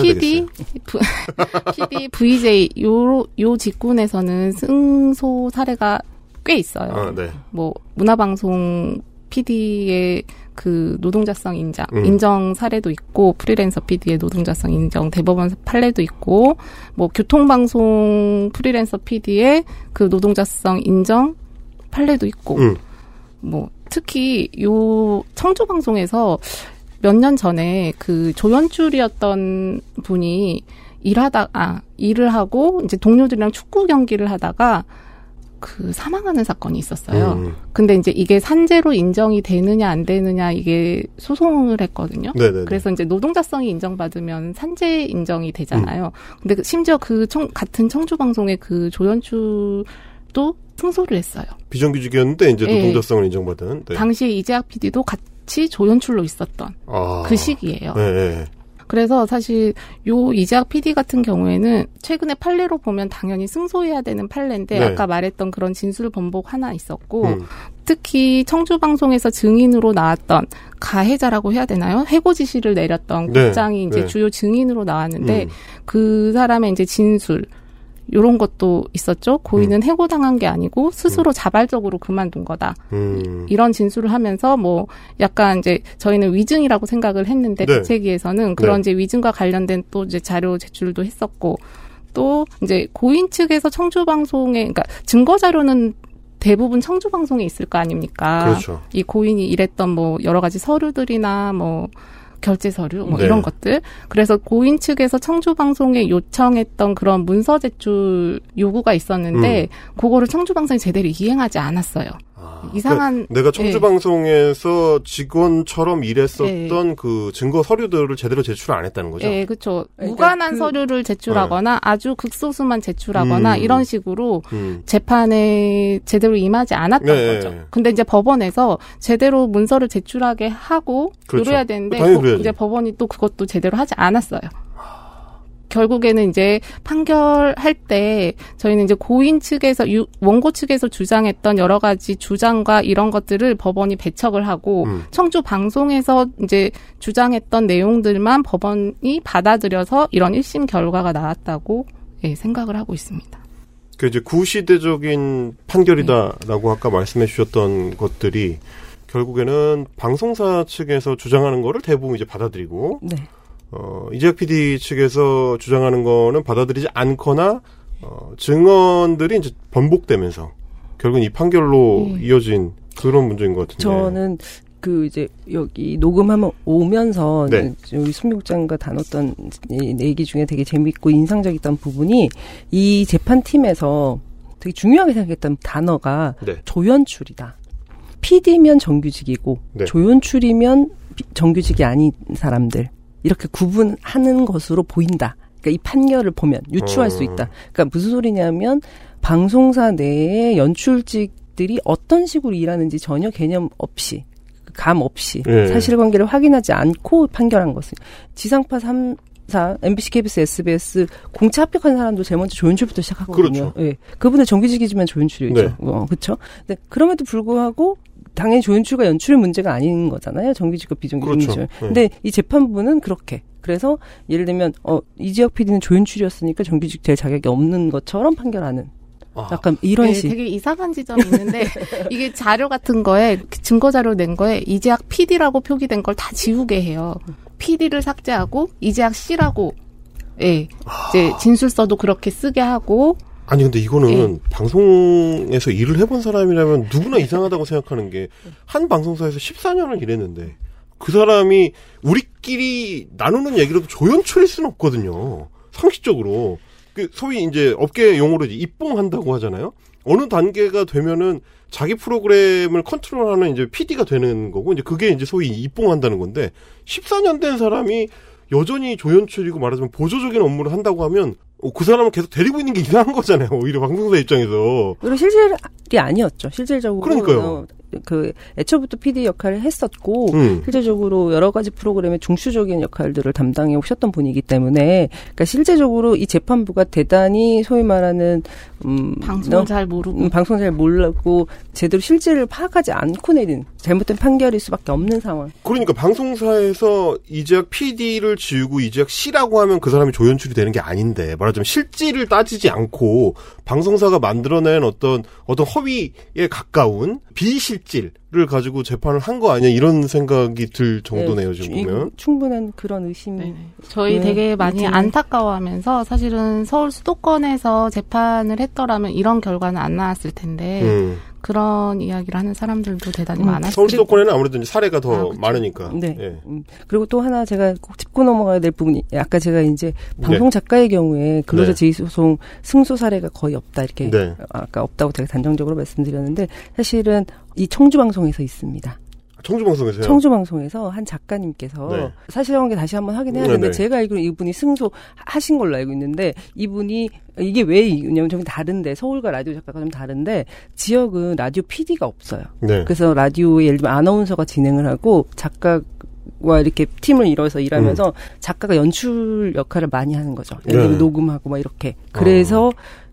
PD 부- PD VJ 요요 직군에서는 승소 사례가 꽤 있어요. 아, 네. 뭐 문화방송 PD의 그 노동자성 인정 음. 인정 사례도 있고 프리랜서 PD의 노동자성 인정 대법원 판례도 있고 뭐 교통방송 프리랜서 PD의 그 노동자성 인정 판례도 있고 음. 뭐 특히 요 청주 방송에서 몇 년 전에 그 조연출이었던 분이 일하다 아 일을 하고 이제 동료들이랑 축구 경기를 하다가 그 사망하는 사건이 있었어요. 음. 근데 이제 이게 산재로 인정이 되느냐 안 되느냐 이게 소송을 했거든요. 네네. 그래서 이제 노동자성이 인정받으면 산재 인정이 되잖아요. 근데 그- 심지어 그 청- 같은 청주 방송의 그 조연출 도 승소를 했어요. 비정규직이었는데 이제 예. 노동자성을 인정받은. 네. 당시에 이재학 PD도 같이 조연출로 있었던 아. 그 시기예요. 네, 네. 그래서 사실 요 이재학 PD 같은 경우에는 최근에 판례로 보면 당연히 승소해야 되는 판례인데 네. 아까 말했던 그런 진술 번복 하나 있었고 음. 특히 청주 방송에서 증인으로 나왔던 가해자라고 해야 되나요? 해고 지시를 내렸던 네. 국장이 이제 네. 주요 증인으로 나왔는데 음. 그 사람의 이제 진술 요런 것도 있었죠. 고인은 해고당한 게 아니고 스스로 자발적으로 그만둔 거다. 음. 이런 진술을 하면서 뭐 약간 이제 저희는 위증이라고 생각을 했는데 네. 대책위에서는 그런 네. 이제 위증과 관련된 또 이제 자료 제출도 했었고 또 이제 고인 측에서 청주 방송에 그러니까 증거 자료는 대부분 청주 방송에 있을 거 아닙니까? 그렇죠. 이 고인이 일했던 뭐 여러 가지 서류들이나 뭐 결제 서류 뭐 네. 이런 것들 그래서 고인 측에서 청주 방송에 요청했던 그런 문서 제출 요구가 있었는데 그거를 청주 방송이 제대로 이행하지 않았어요. 아, 이상한 그러니까 내가 청주 예. 방송에서 직원처럼 일했었던 그 증거 서류들을 제대로 제출을 안 했다는 거죠. 예, 그렇죠. 무관한 그- 서류를 제출하거나 아주 극소수만 제출하거나 음. 이런 식으로 음. 재판에 제대로 임하지 않았던 네. 거죠. 근데 이제 법원에서 제대로 문서를 제출하게 하고 그렇죠. 그래야 되는데 그-. 이제 법원이 또 그것도 제대로 하지 않았어요. 결국에는 이제 판결할 때 저희는 이제 고인 측에서 유- 원고 측에서 주장했던 여러 가지 주장과 이런 것들을 법원이 배척을 하고 음. 청주 방송에서 이제 주장했던 내용들만 법원이 받아들여서 이런 1심 결과가 나왔다고 예, 생각을 하고 있습니다. 그 이제 구시대적인 판결이다라고 아까 말씀해 주셨던 것들이 결국에는 방송사 측에서 주장하는 거를 대부분 이제 받아들이고 네. 어, 이재학 PD 측에서 주장하는 거는 받아들이지 않거나 어, 증언들이 이제 번복되면서 결국은 이 판결로 예. 이어진 그런 문제인 것 같은데. 저는 그 이제 여기 녹음하면 오면서 네. 순미국장과 나눴던 이 얘기 중에 되게 재밌고 인상적이었던 부분이 이 재판팀에서 되게 중요하게 생각했던 단어가 네. 조연출이다. PD면 정규직이고 네. 조연출이면 비- 정규직이 아닌 사람들 이렇게 구분하는 것으로 보인다. 그러니까 이 판결을 보면 유추할 어. 수 있다. 그러니까 무슨 소리냐면 방송사 내에 연출직들이 어떤 식으로 일하는지 전혀 개념 없이 감 없이 예. 사실관계를 확인하지 않고 판결한 것을 지상파 3 사 MBC, KBS, SBS 공채 합격한 사람도 제일 먼저 조연출부터 시작하거든요. 그렇죠. 예. 그분은 정규직이지만 조연출이죠. 네. 어, 그렇죠. 근데 그럼에도 불구하고 당연히 조연출과 연출의 문제가 아닌 거잖아요. 정규직과 비정규직 그렇죠. 네. 근데 이 재판부는 그렇게 그래서 예를 들면 어 이지혁 PD는 조연출이었으니까 정규직 될 자격이 없는 것처럼 판결하는 아, 약간 이런 네, 식. 되게 이상한 지점이 있는데 이게 자료 같은 거에 증거 자료 낸 거에 이재학 PD라고 표기된 걸 다 지우게 해요. PD를 삭제하고 이재학 C라고 예. 이제 진술서도 그렇게 쓰게 하고 아니 근데 이거는 예. 방송에서 일을 해본 사람이라면 누구나 이상하다고 생각하는 게 한 방송사에서 14년을 일했는데 그 사람이 우리끼리 나누는 얘기로도 조연출일 수는 없거든요. 상식적으로 그 소위 이제 업계 용어로 이제 입봉한다고 하잖아요. 어느 단계가 되면은 자기 프로그램을 컨트롤하는 이제 PD가 되는 거고 이제 그게 이제 소위 입봉한다는 건데 14년 된 사람이 여전히 조연출이고 말하자면 보조적인 업무를 한다고 하면 어, 그 사람을 계속 데리고 있는 게 이상한 거잖아요. 오히려 방송사 입장에서. 그리고 실질이 아니었죠. 실질적으로 그러니까요. 어, 그 애초부터 PD 역할을 했었고 음. 실제적으로 여러 가지 프로그램의 중추적인 역할들을 담당해 오셨던 분이기 때문에 그러니까 실제적으로 이 재판부가 대단히 소위 말하는 음, 방송 너- 잘 모르고 음, 방송 잘 몰랐고 제대로 실질을 파악하지 않고 내린 잘못된 판결일 수밖에 없는 상황. 그러니까 방송사에서 이재학 PD를 지우고 이재학 C라고 하면 그 사람이 조연출이 되는 게 아닌데 말하자면 실질을 따지지 않고 방송사가 만들어낸 어떤 어떤 허위에 가까운 비실 질을 가지고 재판을 한 거 아니야 이런 생각이 들 정도네요 네, 지금 이- 보면. 충분한 그런 의심. 네. 저희 네, 되게 많이 요즘에- 안타까워하면서 사실은 서울 수도권에서 재판을 했더라면 이런 결과는 안 나왔을 텐데 음. 그런 이야기를 하는 사람들도 대단히 음, 많았어요. 서울 수도권에는 아무래도 이제 사례가 더 아. 많으니까. 네. 예. 음, 그리고 또 하나 제가 꼭 짚고 넘어가야 될 부분이 아까 제가 이제 네. 방송 작가의 경우에 근로자 네. 지휘 소송 승소 사례가 거의 없다 이렇게 네. 아까 없다고 제가 단정적으로 말씀드렸는데 사실은 이 청주 방송에서 있습니다. 청주 방송에서요. 청주 방송에서 한 작가님께서 네. 사실 관계 다시 한번 확인해야 네, 되는데 네. 제가 알기로 이분이 승소 하신 걸로 알고 있는데 이분이 이게 왜 이냐면 좀 다른데 서울과 라디오 작가가 좀 다른데 지역은 라디오 PD가 없어요. 네. 그래서 라디오에 예를 들면 아나운서가 진행을 하고 작가 와 이렇게 팀을 이뤄서 일하면서 작가가 연출 역할을 많이 하는 거죠. 예를 들면 네. 녹음하고 막 이렇게. 그래서 일단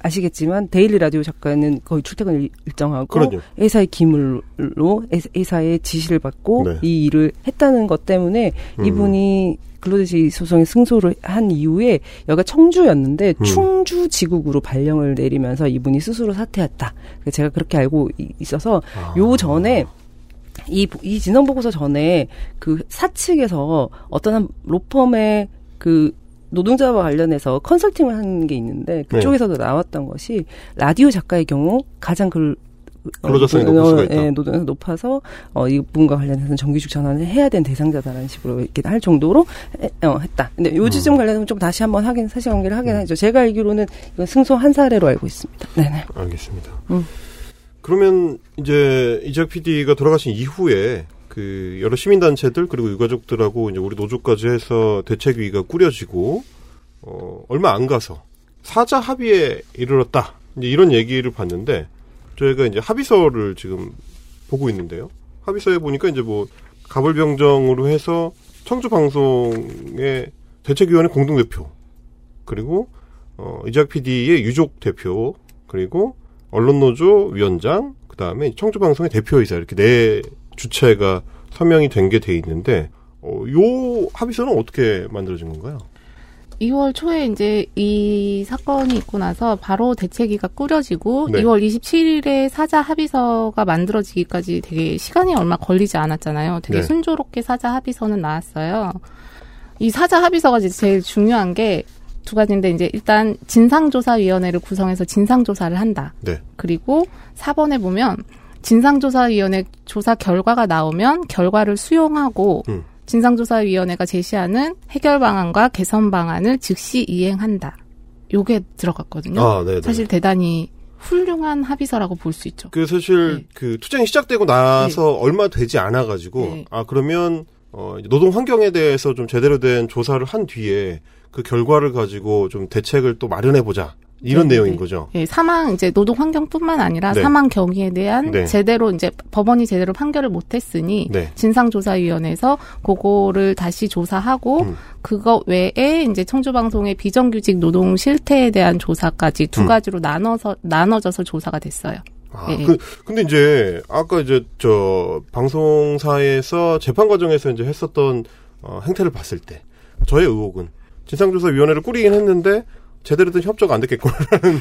아시겠지만 daily 라디오 작가는 거의 출퇴근 일- 일정하고 그럼요. 회사의 기물로 회사- 회사의 지시를 받고 네. 이 일을 했다는 것 때문에 음. 이분이 근로자지 소송에 승소를 한 이후에 여기가 청주였는데 음. 충주 지국으로 발령을 내리면서 이분이 스스로 사퇴했다. 제가 그렇게 알고 이- 있어서 아. 요 전에 이, 이 진원 보고서 전에 그 사측에서 어떤 한 로펌의 그 노동자와 관련해서 컨설팅을 한 게 있는데 그쪽에서도 나왔던 것이 라디오 작가의 경우 가장 그 근로자성이 어, 높을 수가 있다. 예, 노동자 높아서 어, 이 부분과 관련해서는 정규직 전환을 해야 되는 대상자다라는 식으로 이렇게 할 정도로 해, 어, 했다. 근데 요 지점 음. 관련해서 좀 다시 한번 확인 사실관계를 확인하죠. 제가 알기로는 이건 승소 한 사례로 알고 있습니다. 네네. 알겠습니다. 음. 그러면 이제 이재학 PD가 돌아가신 이후에 그 여러 시민단체들 그리고 유가족들하고 이제 우리 노조까지 해서 대책위가 꾸려지고 어 얼마 안 가서 사자 합의에 이르렀다 이제 이런 얘기를 봤는데 저희가 이제 합의서를 지금 보고 있는데요. 합의서에 보니까 이제 뭐 가불병정으로 해서 청주 방송의 대책위원회 공동 대표 그리고 어 이재학 PD의 유족 대표 그리고 언론노조 위원장, 그 다음에 청주방송의 대표이사 이렇게 네 주체가 서명이 된 게 돼 있는데 어, 요 합의서는 어떻게 만들어진 건가요? 2월 초에 이제 이 사건이 있고 나서 바로 대책위가 꾸려지고 네. 2월 27일에 사자 합의서가 만들어지기까지 되게 시간이 얼마 걸리지 않았잖아요. 되게 네. 순조롭게 사자 합의서는 나왔어요. 이 사자 합의서가 이제 제일 중요한 게 두 가지인데 이제 일단 진상조사위원회를 구성해서 진상조사를 한다. 네. 그리고 4번에 보면 진상조사위원회 조사 결과가 나오면 결과를 수용하고 음. 진상조사위원회가 제시하는 해결 방안과 개선 방안을 즉시 이행한다. 요게 들어갔거든요. 아, 네, 네. 사실 대단히 훌륭한 합의서라고 볼 수 있죠. 그 사실 네. 그 투쟁이 시작되고 나서 얼마 되지 않아 가지고 네. 아 그러면 어 노동 환경에 대해서 좀 제대로 된 조사를 한 뒤에 그 결과를 가지고 좀 대책을 또 마련해 보자. 이런 네, 내용인 네. 거죠. 예, 사망 이제 노동 환경뿐만 아니라 네. 사망 경위에 대한 네. 제대로 이제 법원이 제대로 판결을 못 했으니 네. 진상조사위원회에서 그거를 다시 조사하고 음. 그거 외에 이제 청주방송의 비정규직 노동 실태에 대한 조사까지 두 음. 가지로 나눠서 나눠져서 조사가 됐어요. 아, 예. 그, 근데 이제 아까 이제 저 방송사에서 재판 과정에서 이제 했었던 어, 행태를 봤을 때 저의 의혹은 진상조사위원회를 꾸리긴 했는데 제대로 된 협조가 안 됐겠구나라는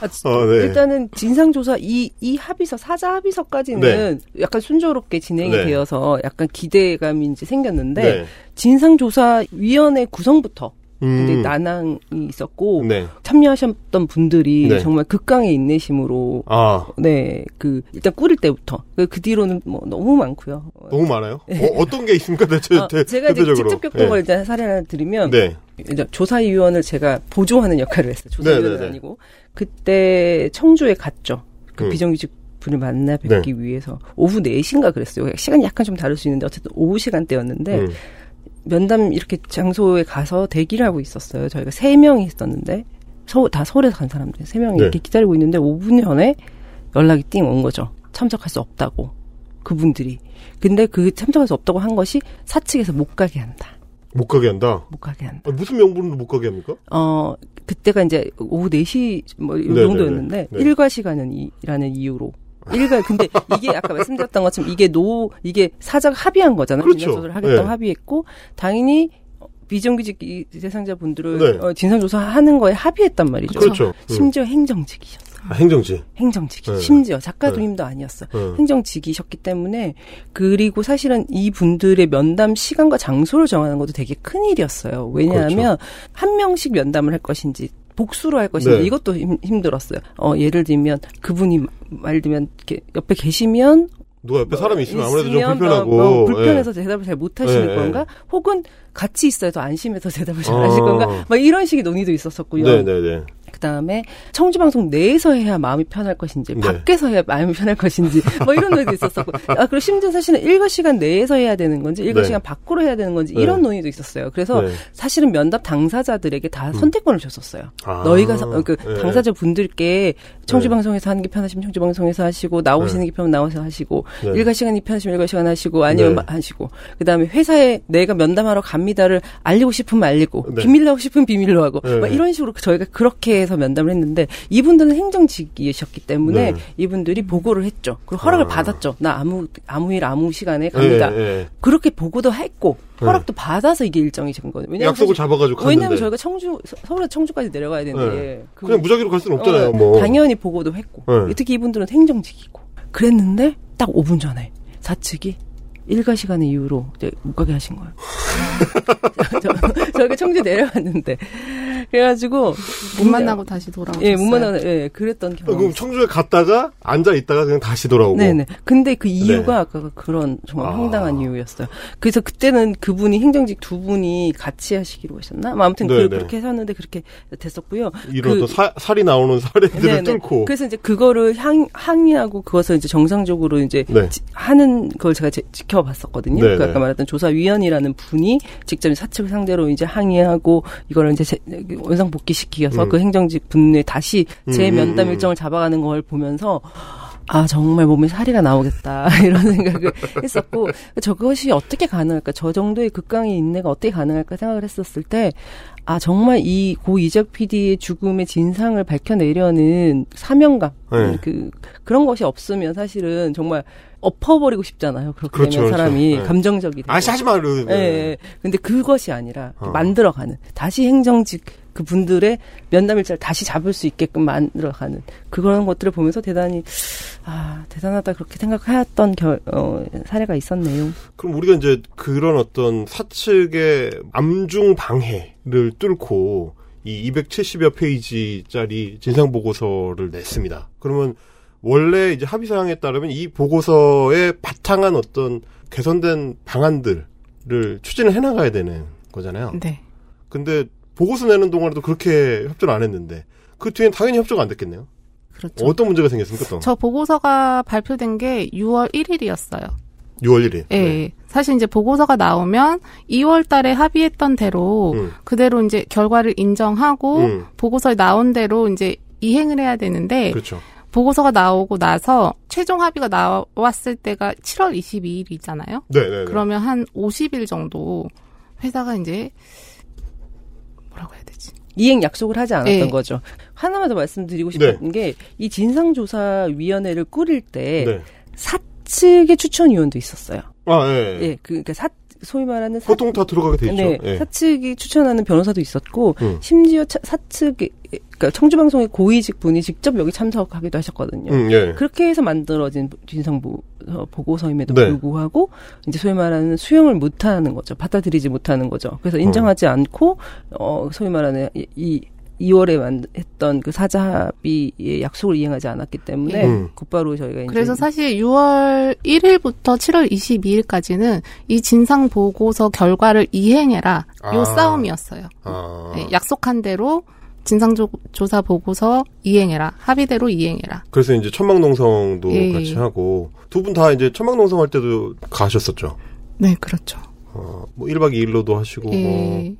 아, 어, 네. 일단은 진상조사 이, 이 합의서 사자 합의서까지는 약간 순조롭게 진행이 네. 되어서 약간 기대감이 이제 생겼는데 네. 진상조사위원회 구성부터 음, 근데 난항이 있었고 네. 참여하셨던 분들이 네. 정말 극강의 인내심으로 아 네그 일단 꾸릴 때부터 그, 그 뒤로는 뭐 너무 많고요. 너무 많아요. 어, 떤게 있습니까 대체 어, 대, 제가 이제 대표적으로? 직접 겪은 네. 걸 일단 사례 하나 드리면 네. 이제 조사위원을 제가 보조하는 역할을 했어요. 조사위원은 네, 네, 네. 아니고 그때 청주에 갔죠. 그 음. 비정규직 분을 만나 뵙기 위해서 오후 4시인가 그랬어요. 시간이 약간 좀 다를 수 있는데 어쨌든 오후 시간대였는데 음. 면담 이렇게 장소에 가서 대기를 하고 있었어요. 저희가 세 명이 있었는데 서울 다 서울에서 간 사람들 세 명이 네. 이렇게 기다리고 있는데 5분 전에 연락이 띵 온 거죠. 참석할 수 없다고 그분들이. 근데 그 참석할 수 없다고 한 것이 사측에서 못 가게 한다. 못 가게 한다. 못 가게 한다. 아, 무슨 명분으로 못 가게 합니까? 어 그때가 이제 오후 4시 뭐이 네, 정도였는데. 일과 시간은 이라는 이유로 일과 근데 이게 아까 말씀드렸던 것처럼 이게 노 이게 사자가 합의한 거잖아요. 그렇죠. 진상조사를 하겠다고 네. 합의했고 당연히 어, 비정규직 이 대상자 분들을 네. 어, 진상조사하는 거에 합의했단 말이죠. 그렇죠. 음. 심지어 행정직이셨어요. 아, 행정직. 행정직이 네. 심지어 작가 네. 도임도 아니었어. 어. 행정직이셨기 때문에 그리고 사실은 이 분들의 면담 시간과 장소를 정하는 것도 되게 큰 일이었어요. 왜냐하면 그렇죠. 한 명씩 면담을 할 것인지 복수로 할 것인지 네. 이것도 힘, 힘들었어요. 어, 예를 들면 그분이 말 들면 이렇게 옆에 계시면 누가 옆에 사람이 있으면 아무래도 좀 있으면 불편하고. 뭐, 뭐 예. 불편해서 대답을 잘 못하시는 예, 건가? 혹은 같이 있어야 더 안심해서 대답을 잘 어. 하실 건가? 막 이런 식의 논의도 있었었고요. 네네네. 그 다음에 청주 방송 내에서 해야 마음이 편할 것인지, 네. 밖에서 해야 마음이 편할 것인지, 뭐 이런 논의도 있었었고. 아, 그리고 심지어 사실은 일과 시간 내에서 해야 되는 건지, 일과 네. 시간 밖으로 해야 되는 건지, 네. 이런 논의도 있었어요. 그래서 네. 사실은 면담 당사자들에게 다 선택권을 줬었어요. 아. 너희가 서- 그 네. 당사자 분들께 청주 방송에서 하는 게 편하시면 청주 방송에서 하시고 나오시는 게 편하면 나와서 하시고 네. 일과 시간이 편하시면 일과 시간 하시고 아니면 네. 하시고 그다음에 회사에 내가 면담하러 갑니다를 알리고 싶으면 알리고 네. 비밀로 하고 싶으면 비밀로 하고 네. 막 이런 식으로 저희가 그렇게 해서 면담을 했는데 이분들은 행정직이셨기 때문에 네. 이분들이 보고를 했죠. 그리고 허락을 아. 받았죠. 나 아무 아무 일 아무 시간에 갑니다. 예, 예. 그렇게 보고도 했고 네. 허락도 받아서 이게 일정이 된 거예요. 왜냐면 약속을 잡아가지고 갔는데. 왜냐면 저희가 청주 서- 서울에 청주까지 내려가야 되는데 네. 그- 그냥 무작위로 갈 수는 없잖아요. 어, 뭐. 당연히 보고도 했고 네. 특히 이분들은 행정직이고 그랬는데 딱 5분 전에 사측이 일가 시간의 이유로 이제 못 가게 하신 거예요. 저, 저, 저희가 청주 내려갔는데 그래가지고 못 만나고 다시 돌아오셨어요. 예, 못 만나 예, 그랬던 경험. 그럼 청주에 갔다가 앉아 있다가 그냥 다시 돌아오고. 네네. 근데 그 이유가 네. 아까 그런 정말 아. 황당한 이유였어요. 그래서 그때는 그분이 행정직 두 분이 같이 하시기로 하셨나? 뭐 아무튼 그, 네네. 그렇게 하셨는데 그렇게 됐었고요. 이런 그- 사, 살이 나오는 사례들을 네네. 뚫고. 그래서 이제 그거를 항, 항의하고 그것을 이제 정상적으로 이제 네. 지- 하는 걸 제가 제- 지켜봤었거든요. 네네. 그 아까 말했던 조사위원이라는 분이 직접 사측 상대로 이제 항의하고 이거를 이제 제- 원상 복귀시키어서 음. 그 행정직 분에 다시 제 음, 면담 음, 일정을 잡아가는 걸 보면서 아 정말 몸에 살이가 나오겠다 이런 생각을 했었고 저것이 어떻게 가능할까 저 정도의 극강의 인내가 어떻게 가능할까 생각을 했었을 때 아 정말 이 고 이적 PD의 죽음의 진상을 밝혀내려는 사명감 네. 그 그런 것이 없으면 사실은 정말 엎어버리고 싶잖아요 그렇게 그렇죠, 되면 그렇죠. 사람이 네. 감정적이 되고 아씨, 하지 마. 그 예, 예. 근데 그것이 아니라 어. 만들어가는 다시 행정직 그 분들의 면담 일자를 다시 잡을 수 있게끔 만들어가는 그런 것들을 보면서 대단히 아 대단하다 그렇게 생각하였던 결, 어, 사례가 있었네요. 그럼 우리가 이제 그런 어떤 사측의 암중 방해를 뚫고 이 270여 페이지짜리 진상 보고서를 냈습니다. 그러면 원래 이제 합의 사항에 따르면 이 보고서에 바탕한 어떤 개선된 방안들을 추진을 해나가야 되는 거잖아요. 네. 근데 보고서 내는 동안에도 그렇게 협조를 안 했는데 그 뒤엔 당연히 협조가 안 됐겠네요. 그렇죠. 어떤 문제가 생겼습니까 또? 저 보고서가 발표된 게 6월 1일이었어요. 6월 1일. 예. 사실 이제 보고서가 나오면 2월 달에 합의했던 대로 음. 그대로 이제 결과를 인정하고 음. 보고서에 나온 대로 이제 이행을 해야 되는데 그렇죠. 보고서가 나오고 나서 최종 합의가 나왔을 때가 7월 22일이잖아요. 네, 네. 네. 그러면 한 50일 정도 회사가 이제 뭐라고 해야 되지? 이행 약속을 하지 않았던 네. 거죠. 하나만 더 말씀드리고 싶었던 게이 진상조사위원회를 꾸릴 때 네. 사측의 추천위원도 있었어요. 아, 예. 예, 그, 그러니까 사, 소위 말하는 사, 보통 다 들어가게 돼 있죠. 네, 예. 사측이 추천하는 변호사도 있었고 음. 심지어 차- 사측이 그러니까 청주방송의 고위직 분이 직접 여기 참석하기도 하셨거든요. 음, 예. 그렇게 해서 만들어진 진상 보- 어, 보고서임에도 네. 불구하고 이제 소위 말하는 수용을 못하는 거죠. 받아들이지 못하는 거죠. 그래서 인정하지 않고 어 소위 말하는 이, 이 2월에 만 했던 그 사자 합의의 약속을 이행하지 않았기 때문에 음. 곧바로 저희가 이제 그래서 사실 6월 1일부터 7월 22일까지는 이 진상 보고서 결과를 이행해라 요 아. 싸움이었어요. 아. 네, 약속한 대로 진상조사 보고서 이행해라 합의대로 이행해라. 그래서 이제 천막농성도 예. 같이 하고 두 분 다 이제 천막농성 할 때도 가셨었죠. 네, 그렇죠. 어, 뭐 1박 2일로도 하시고 뭐. 예.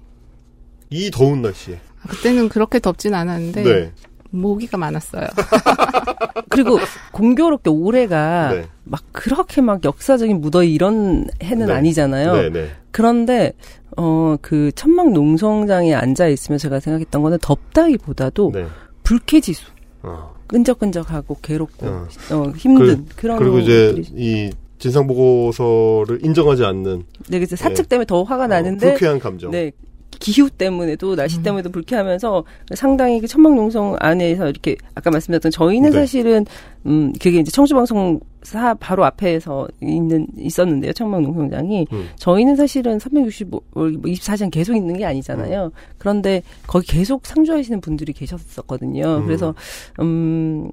이 더운 날씨에. 그때는 그렇게 덥진 않았는데 네. 모기가 많았어요. 그리고 공교롭게 올해가 네. 막 그렇게 막 역사적인 무더위 이런 해는 네. 아니잖아요. 네, 네. 그런데 어 그 천막 농성장에 앉아 있으면 제가 생각했던 거는 덥다기보다도 네. 불쾌지수, 어. 끈적끈적하고 괴롭고 어. 어, 힘든 그 런 그리고 이제 이 진상 보고서를 인정하지 않는 네, 그래서 사측 때문에 더 화가 어, 나는데 불쾌한 감정. 네 기후 때문에도 날씨 음. 때문에도 불쾌하면서 상당히 그 천막농성 안에서 이렇게 아까 말씀드렸던 저희는 네. 사실은 음 그게 이제 청주방송 사 바로 앞에서 있는 있었는데요 천막농성장이 음. 저희는 사실은 365, 24시간 계속 있는 게 아니잖아요. 그런데 거기 계속 상주하시는 분들이 계셨었거든요. 음. 그래서 음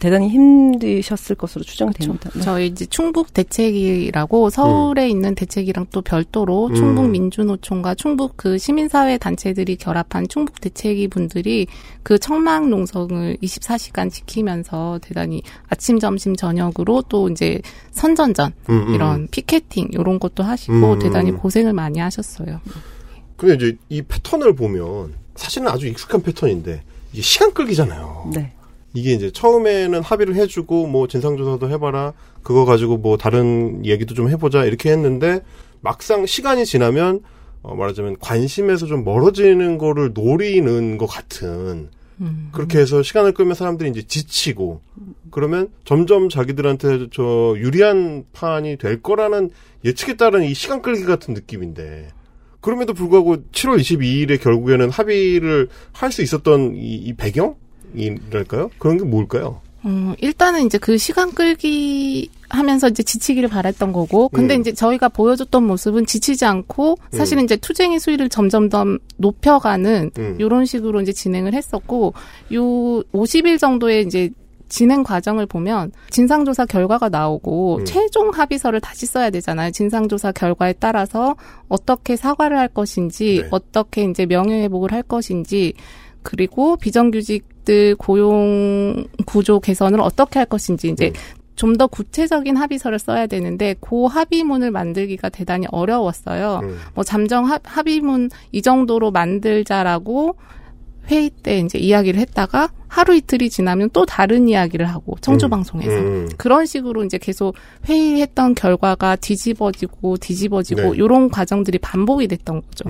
대단히 힘드셨을 것으로 추정됩니다. 네. 저희 이제 충북 대책이라고 서울에 있는 대책이랑 또 별도로 음. 충북 민주노총과 충북 그 시민사회 단체들이 결합한 충북 대책이 분들이 그 청막 농성을 24시간 지키면서 대단히 아침, 점심, 저녁으로 또 이제 선전전 음, 음. 이런 피켓팅 이런 것도 하시고 음. 대단히 고생을 많이 하셨어요. 근데 이제 이 패턴을 보면 사실은 아주 익숙한 패턴인데 이게 시간 끌기잖아요. 네. 이게 이제 처음에는 합의를 해주고 뭐 진상조사도 해봐라 그거 가지고 뭐 다른 얘기도 좀 해보자 이렇게 했는데 막상 시간이 지나면 어 말하자면 관심에서 좀 멀어지는 거를 노리는 것 같은 음. 그렇게 해서 시간을 끌면 사람들이 이제 지치고 그러면 점점 자기들한테 저 유리한 판이 될 거라는 예측에 따른 이 시간 끌기 같은 느낌인데 그럼에도 불구하고 7월 22일에 결국에는 합의를 할 수 있었던 이, 이 배경 이랄까요? 그런 게 뭘까요? 음, 일단은 이제 그 시간 끌기 하면서 이제 지치기를 바랬던 거고, 근데 음. 이제 저희가 보여줬던 모습은 지치지 않고, 사실은 이제 투쟁의 수위를 점점 더 높여가는, 음. 요런 식으로 이제 진행을 했었고, 요 50일 정도의 이제 진행 과정을 보면 진상조사 결과가 나오고 음. 최종 합의서를 다시 써야 되잖아요. 진상조사 결과에 따라서 어떻게 사과를 할 것인지, 네. 어떻게 이제 명예회복을 할 것인지, 그리고 비정규직 들 고용 구조 개선을 어떻게 할 것인지 이제 음. 좀더 구체적인 합의서를 써야 되는데 그 합의문을 만들기가 대단히 어려웠어요. 음. 뭐 잠정 합, 합의문 이 정도로 만들자라고 회의 때 이제 이야기를 했다가 하루 이틀이 지나면 또 다른 이야기를 하고 청주 음. 방송에서 음. 그런 식으로 이제 계속 회의했던 결과가 뒤집어지고 뒤집어지고 네. 이런 과정들이 반복이 됐던 거죠.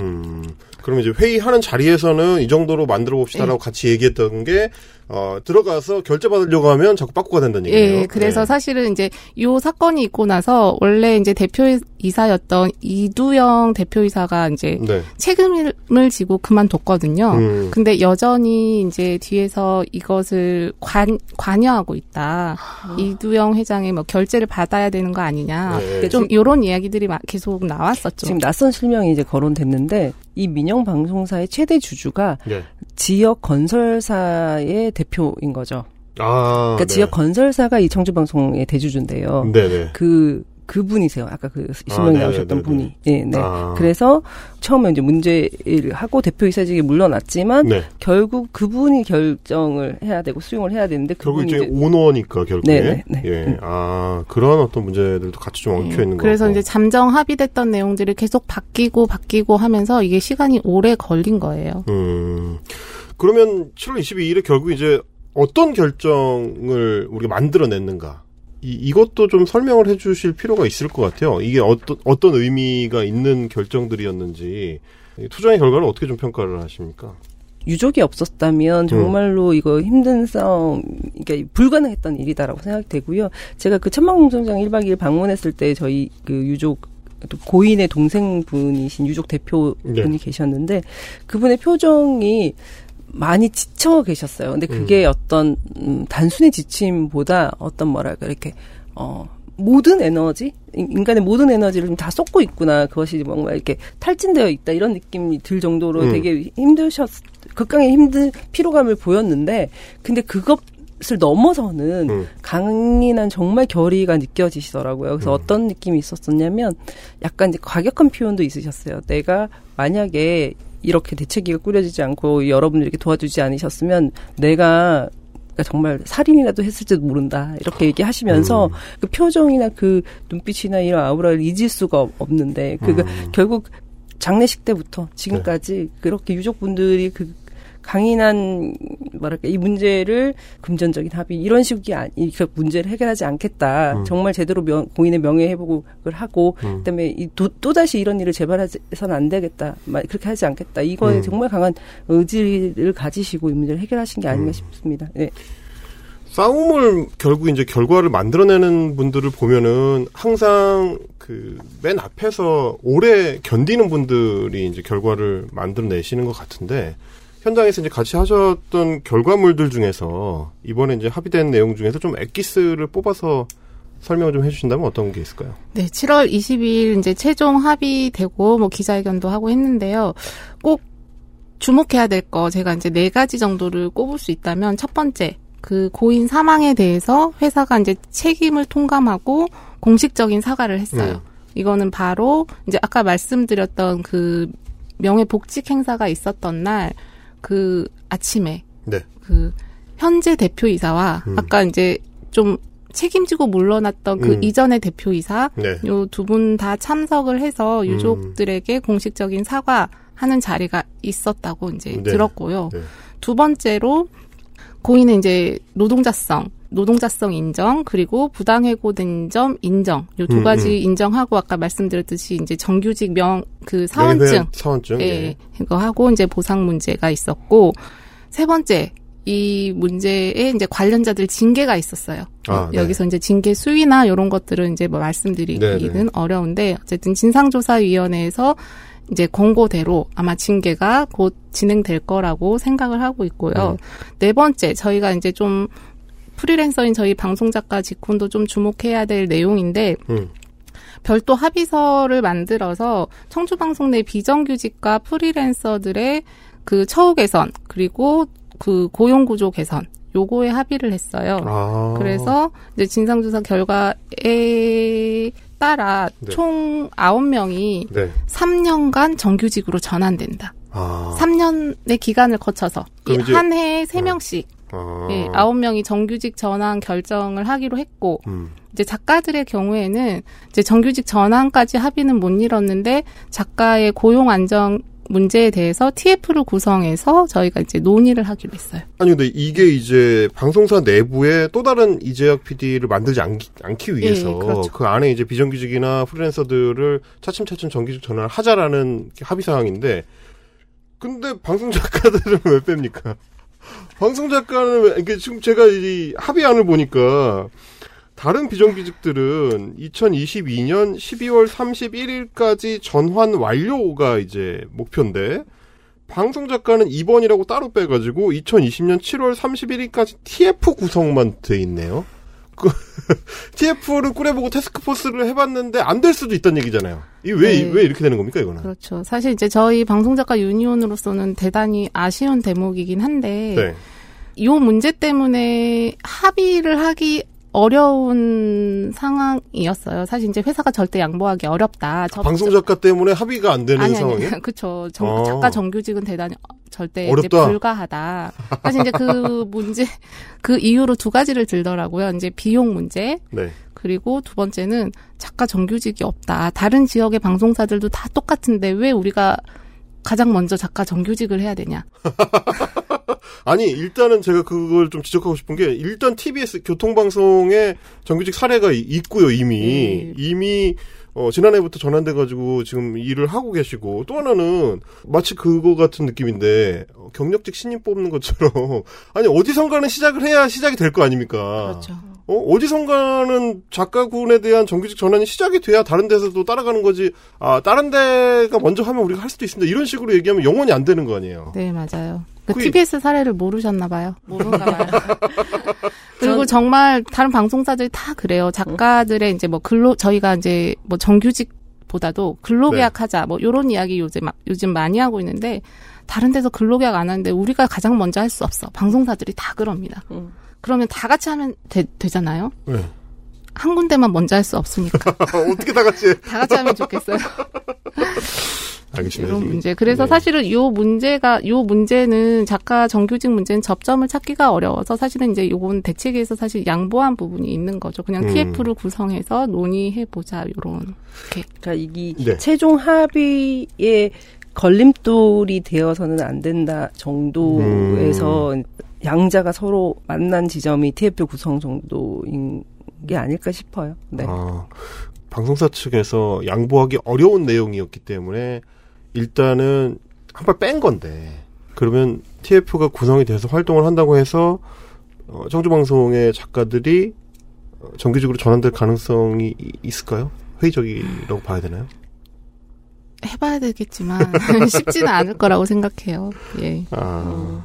음. 그러면 이제 회의하는 자리에서는 이 정도로 만들어 봅시다라고 네. 같이 얘기했던 게 어, 들어가서 결제 받으려고 하면 자꾸 빠꾸가 된다는 얘기예요. 예, 그래서 네. 사실은 이제 요 사건이 있고 나서 원래 이제 대표이사였던 이두영 대표이사가 이제 네. 책임을 지고 그만뒀거든요. 음. 근데 여전히 이제 뒤에서 이것을 관, 관여하고 있다. 이두영 회장의 뭐 결제를 받아야 되는 거 아니냐. 네. 좀 요런 이야기들이 막 계속 나왔었죠. 지금 낯선 실명이 이제 거론됐는데 이 민영 방송사의 최대 주주가 네. 지역 건설사의 대표인 거죠. 아, 그러니까 네. 지역 건설사가 이 청주 방송의 대주주인데요. 네네. 그 그분이세요. 아까 그 실명이 아, 나오셨던 네네네네. 분이. 네, 네. 아. 그래서 처음에 이제 문제를 하고 대표이사직에 물러났지만 네. 결국 그분이 결정을 해야 되고 수용을 해야 되는데 결국 그분이 이제 이제 오너니까 결국에. 네, 네, 네. 예. 음. 아, 그런 어떤 문제들도 같이 좀 얽혀 있는 거 예. 그래서 이제 잠정 합의됐던 내용들이 계속 바뀌고 바뀌고 하면서 이게 시간이 오래 걸린 거예요. 음. 그러면 7월 22일에 결국 이제 어떤 결정을 우리가 만들어냈는가? 이, 이것도 좀 설명을 해 주실 필요가 있을 것 같아요. 이게 어떤, 어떤 의미가 있는 결정들이었는지, 이 투쟁의 결과를 어떻게 좀 평가를 하십니까? 유족이 없었다면 정말로 이거 힘든 싸움, 그러니까 불가능했던 일이다라고 생각되고요. 제가 그 천막농성장 1박 2일 방문했을 때 저희 그 유족 또 고인의 동생분이신 유족 대표분이 네. 계셨는데 그분의 표정이 많이 지쳐 계셨어요. 근데 그게 어떤 음, 단순히 지침보다 어떤 뭐랄까 이렇게 어 모든 에너지 인- 인간의 모든 에너지를 좀다 쏟고 있구나 그것이 뭔가 이렇게 탈진되어 있다 이런 느낌이 들 정도로 음. 되게 힘드셨 극강의 힘든 피로감을 보였는데 근데 그것 을 넘어서는 음. 강인한 정말 결의가 느껴지시더라고요. 그래서 음. 어떤 느낌이 있었었냐면 약간 이제 과격한 표현도 있으셨어요. 내가 만약에 이렇게 대책위가 꾸려지지 않고 여러분들 이렇게 도와주지 않으셨으면 내가 그러니까 정말 살인이라도 했을지도 모른다 이렇게 얘기하시면서 음. 그 표정이나 그 눈빛이나 이런 아우라를 잊을 수가 없- 없는데 그 음. 결국 장례식 때부터 지금까지 네. 그렇게 유족분들이 그 강인한 뭐랄까 이 문제를 금전적인 합의 이런 식이 아니 그 문제를 해결하지 않겠다 음. 정말 제대로 명, 고인의 명예 회복을 하고 음. 그다음에 이 또 다시 이런 일을 재발해서는 안 되겠다 마- 그렇게 하지 않겠다 이거에 음. 정말 강한 의지를 가지시고 이 문제를 해결하신 게 아닌가 음. 싶습니다. 네. 싸움을 결국 이제 결과를 만들어내는 분들을 보면은 항상 그 맨 앞에서 오래 견디는 분들이 이제 결과를 만들어내시는 것 같은데 현장에서 이제 같이 하셨던 결과물들 중에서 이번에 이제 합의된 내용 중에서 좀 엑기스를 뽑아서 설명을 좀 해주신다면 어떤 게 있을까요? 네, 7월 22일 이제 최종 합의되고 뭐 기자회견도 하고 했는데요. 꼭 주목해야 될 거 제가 이제 네 가지 정도를 꼽을 수 있다면 첫 번째 그 고인 사망에 대해서 회사가 이제 책임을 통감하고 공식적인 사과를 했어요. 음. 이거는 바로 이제 아까 말씀드렸던 그 명예 복직 행사가 있었던 날 그 아침에 네. 그 현재 대표이사와 음. 아까 이제 좀 책임지고 물러났던 그 음. 이전의 대표이사 네. 요두 분 다 참석을 해서 유족들에게 공식적인 사과하는 자리가 있었다고 이제 네. 들었고요. 네. 두 번째로 고인의 이제 노동자성, 노동자성 인정 그리고 부당해고된 점 인정 요두 음, 가지 음. 인정하고 아까 말씀드렸듯이 이제 정규직 명 그 사원증 명예회원 사원증. 예, 예. 이거 하고 이제 보상 문제가 있었고 세 번째 이 문제에 이제 관련자들 징계가 있었어요. 아, 네. 여기서 이제 징계 수위나 이런 것들은 이제 뭐 말씀드리기는 네, 네. 어려운데 어쨌든 진상조사위원회에서 이제 권고대로 아마 징계가 곧 진행될 거라고 생각을 하고 있고요. 네 번째 저희가 이제 좀 프리랜서인 저희 방송 작가 직군도 좀 주목해야 될 내용인데 음. 별도 합의서를 만들어서 청주방송 내 비정규직과 프리랜서들의 그 처우 개선 그리고 그 고용 구조 개선 요거에 합의를 했어요. 아. 그래서 이제 진상조사 결과에 따라 네. 총 9명이 네. 3년간 정규직으로 전환된다. 아. 3년의 기간을 거쳐서 한 해에 3명씩 아. 예, 9명이 정규직 전환 결정을 하기로 했고 음. 이제 작가들의 경우에는 이제 정규직 전환까지 합의는 못 이뤘는데 작가의 고용 안정 문제에 대해서 TF를 구성해서 저희가 이제 논의를 하기로 했어요. 아니 근데 이게 이제 방송사 내부에 또 다른 이재학 PD를 만들지 않기, 않기 위해서 예, 그렇죠. 그 안에 이제 비정규직이나 프리랜서들을 차츰차츰 정규직 전환을 하자라는 합의 사항인데 근데 방송 작가들은 왜 뺍니까? 방송 작가는 왜 이게 지금 제가 이 합의안을 보니까 다른 비정규직들은 2022년 12월 31일까지 전환 완료가 이제 목표인데 방송 작가는 2번이라고 따로 빼가지고 2020년 7월 31일까지 TF 구성만 돼 있네요. 그 TF를 꾸려보고 테스크포스를 해봤는데 안 될 수도 있다는 얘기잖아요. 이왜왜 네. 이렇게 되는 겁니까 이거는? 그렇죠. 사실 이제 저희 방송작가 유니온으로서는 대단히 아쉬운 대목이긴 한데 네. 이 문제 때문에 합의를 하기 어려운 상황이었어요. 사실 이제 회사가 절대 양보하기 어렵다. 저- 방송 작가 때문에 합의가 안 되는 아니 상황이에요? 아니 그렇죠. 어. 작가 정규직은 대단히 절대 어렵다. 불가하다. 사실 이제 그 문제 그 이유로 두 가지를 들더라고요. 이제 비용 문제 네. 그리고 두 번째는 작가 정규직이 없다. 다른 지역의 방송사들도 다 똑같은데 왜 우리가 가장 먼저 작가 정규직을 해야 되냐? 아니 일단은 제가 그걸 좀 지적하고 싶은 게 일단 TBS 교통방송에 정규직 사례가 이- 있고요 이미 네. 이미 어, 지난해부터 전환돼 가지고 지금 일을 하고 계시고 또 하나는 마치 그거 같은 느낌인데 어, 경력직 신임 뽑는 것처럼 아니 어디선가는 시작을 해야 시작이 될 거 아닙니까? 그렇죠. 어, 어디선가는 작가군에 대한 정규직 전환이 시작이 돼야 다른 데서도 따라가는 거지. 아, 다른 데가 먼저 하면 우리가 할 수도 있습니다. 이런 식으로 얘기하면 영원히 안 되는 거 아니에요. 네, 맞아요. 그 그게- TBS 사례를 모르셨나 봐요. 모르나 봐요. 그리고 정말 다른 방송사들이 다 그래요. 작가들의 이제 뭐 근로 저희가 이제 뭐 정규직 보다도 근로계약 네. 하자 뭐 요런 이야기 요즘 요즘 많이 하고 있는데 다른 데서 근로계약 안 하는데 우리가 가장 먼저 할 수 없어. 방송사들이 다 그럽니다. 음. 그러면 다 같이 하면 되, 되잖아요. 네. 한 군데만 먼저 할 수 없으니까 어떻게 다 같이. 다 같이 하면 좋겠어요. 알겠습니다. 이런 문제. 그래서 네. 사실은 요 문제가 요 문제는 작가 정규직 문제는 접점을 찾기가 어려워서 사실은 이제 요건 대책에서 사실 양보한 부분이 있는 거죠. 그냥 음. TF를 구성해서 논의해 보자 요런. 그러니까 이 네. 최종 합의에 걸림돌이 되어서는 안 된다 정도에서 음. 양자가 서로 만난 지점이 TF 구성 정도인 게 아닐까 싶어요. 네. 아, 방송사 측에서 양보하기 어려운 내용이었기 때문에 일단은 한 발 뺀 건데 그러면 TF가 구성이 돼서 활동을 한다고 해서 어, 청주방송의 작가들이 어, 정규직으로 전환될 가능성이 이- 있을까요? 회의적이라고 봐야 되나요? 해봐야 되겠지만 쉽지는 않을 거라고 생각해요. 예. 아,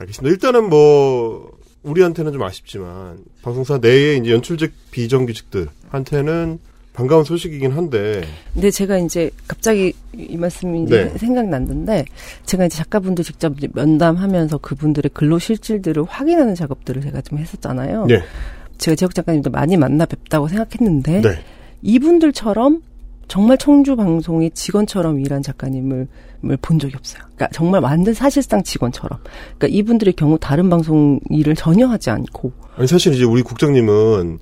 알겠습니다. 일단은 뭐 우리한테는 좀 아쉽지만 방송사 내에 이제 연출직 비정규직들한테는 반가운 소식이긴 한데 근데 제가 이제 갑자기 이 말씀이 이제 네. 생각났는데 제가 이제 작가분들 직접 이제 면담하면서 그분들의 근로 실질들을 확인하는 작업들을 제가 좀 했었잖아요. 네, 제가 지역 작가님도 많이 만나 뵙다고 생각했는데 네, 이분들처럼 정말 청주 방송의 직원처럼 일한 작가님을 을 본 적이 없어요. 그러니까 정말 완전 사실상 직원처럼. 그러니까 이분들의 경우 다른 방송 일을 전혀 하지 않고 아니 사실 이제 우리 국장님은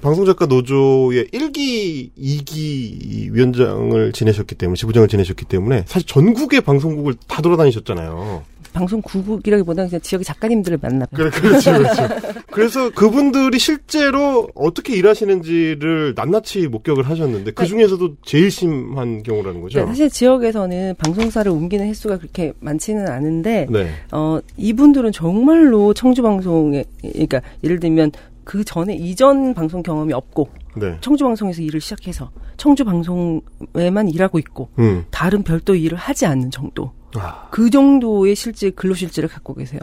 방송작가 노조의 1기, 2기 위원장을 지내셨기 때문에 지부장을 지내셨기 때문에 사실 전국의 방송국을 다 돌아다니셨잖아요. 방송 구국이라기보다는 그냥 지역의 작가님들을 봬요. 그래, 그렇죠, 그렇죠. 그래서 그분들이 실제로 어떻게 일하시는지를 낱낱이 목격을 하셨는데 그 중에서도 제일 심한 경우라는 거죠. 그러니까 사실 지역에서는 방송사를 옮기는 횟수가 그렇게 많지는 않은데 네, 어 이분들은 정말로 청주 방송에 그러니까 예를 들면 그 전에 이전 방송 경험이 없고 네, 청주 방송에서 일을 시작해서 청주 방송에만 일하고 있고 음, 다른 별도 일을 하지 않는 정도. 아, 그 정도의 실제 근로 실질을 갖고 계세요.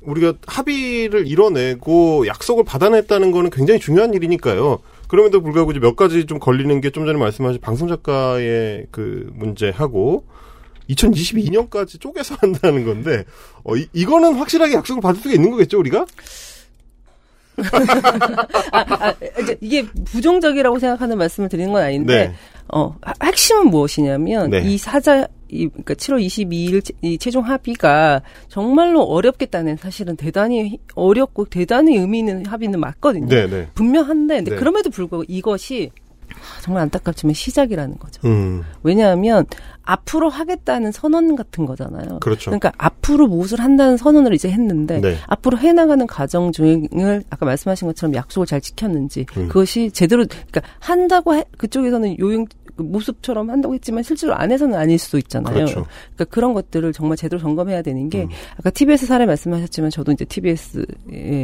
우리가 합의를 이뤄내고 약속을 받아냈다는 거는 굉장히 중요한 일이니까요. 그럼에도 불구하고 이제 몇 가지 좀 걸리는 게 좀 전에 말씀하신 방송 작가의 그 문제하고 2022년까지 쪼개서 한다는 건데 어, 이, 이거는 확실하게 약속을 받을 수가 있는 거겠죠 우리가? 아, 이제 이게 부정적이라고 생각하는 말씀을 드리는 건 아닌데 네. 어, 하- 핵심은 무엇이냐면 네. 이 사자 이 그러니까 7월 22일 이 최종 합의가 정말로 어렵겠다는 사실은 대단히 어렵고 대단히 의미 있는 합의는 맞거든요. 네, 네. 분명한데 근데 네. 그럼에도 불구하고 이것이 정말 안타깝지만 시작이라는 거죠. 음, 왜냐하면 앞으로 하겠다는 선언 같은 거잖아요. 그렇죠. 그러니까 앞으로 무엇을 한다는 선언을 이제 했는데 네. 앞으로 해나가는 과정 중을 아까 말씀하신 것처럼 약속을 잘 지켰는지 음. 그것이 제대로 그러니까 한다고 해, 그쪽에서는 요용 그 모습처럼 한다고 했지만 실제로 안에서는 아닐 수도 있잖아요. 그렇죠. 그러니까 그런 것들을 정말 제대로 점검해야 되는 게 음. 아까 TBS 사례 말씀하셨지만 저도 이제 TBS의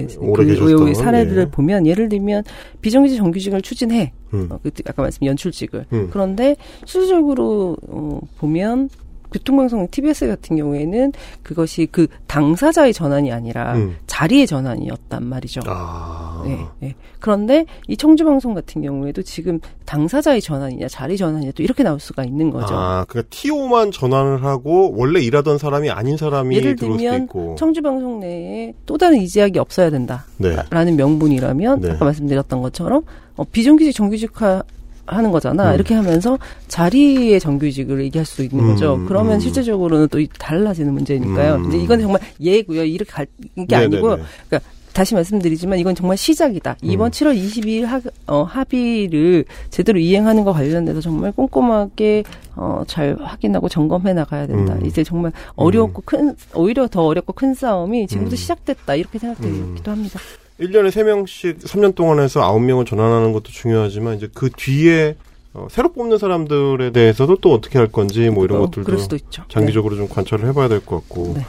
계셨던, 그 사례들을 예. 보면 예를 들면 비정규직 정규직을 추진해 음. 어, 그 아까 말씀 연출직을 음. 그런데 실질적으로 어, 보면 교통방송 TBS 같은 경우에는 그것이 그 당사자의 전환이 아니라 음. 자리의 전환이었단 말이죠. 아, 네, 네. 그런데 이 청주 방송 같은 경우에도 지금 당사자의 전환이냐 자리 전환이냐 또 이렇게 나올 수가 있는 거죠. 아, 그러니까 TO만 전환을 하고 원래 일하던 사람이 아닌 사람이 예를 들면 있고. 청주 방송 내에 또 다른 이제학이 없어야 된다라는 네. 명분이라면 네. 아까 말씀드렸던 것처럼 어, 비정규직 정규직화 하는 거잖아. 음. 이렇게 하면서 자리의 정규직을 얘기할 수 있는 음, 거죠. 그러면 음. 실제적으로는 또 이- 달라지는 문제니까요. 음. 이제 이건 정말 예고요. 이렇게 갈게 네네네. 아니고요. 그러니까 다시 말씀드리지만 이건 정말 시작이다. 이번 음. 7월 22일 하, 어, 합의를 제대로 이행하는 것 관련돼서 정말 꼼꼼하게 어, 잘 확인하고 점검해 나가야 된다. 음. 이제 정말 어렵고 큰 오히려 더 어렵고 큰 싸움이 지금부터 음. 시작됐다. 이렇게 생각되기도 합니다. 1년에 3명씩 3년 동안 해서 9명을 전환하는 것도 중요하지만 이제 그 뒤에 어, 새로 뽑는 사람들에 대해서도 또 어떻게 할 건지 뭐 이런 어, 것들도 있죠. 장기적으로 좀 관찰을 해봐야 될 것 같고 네.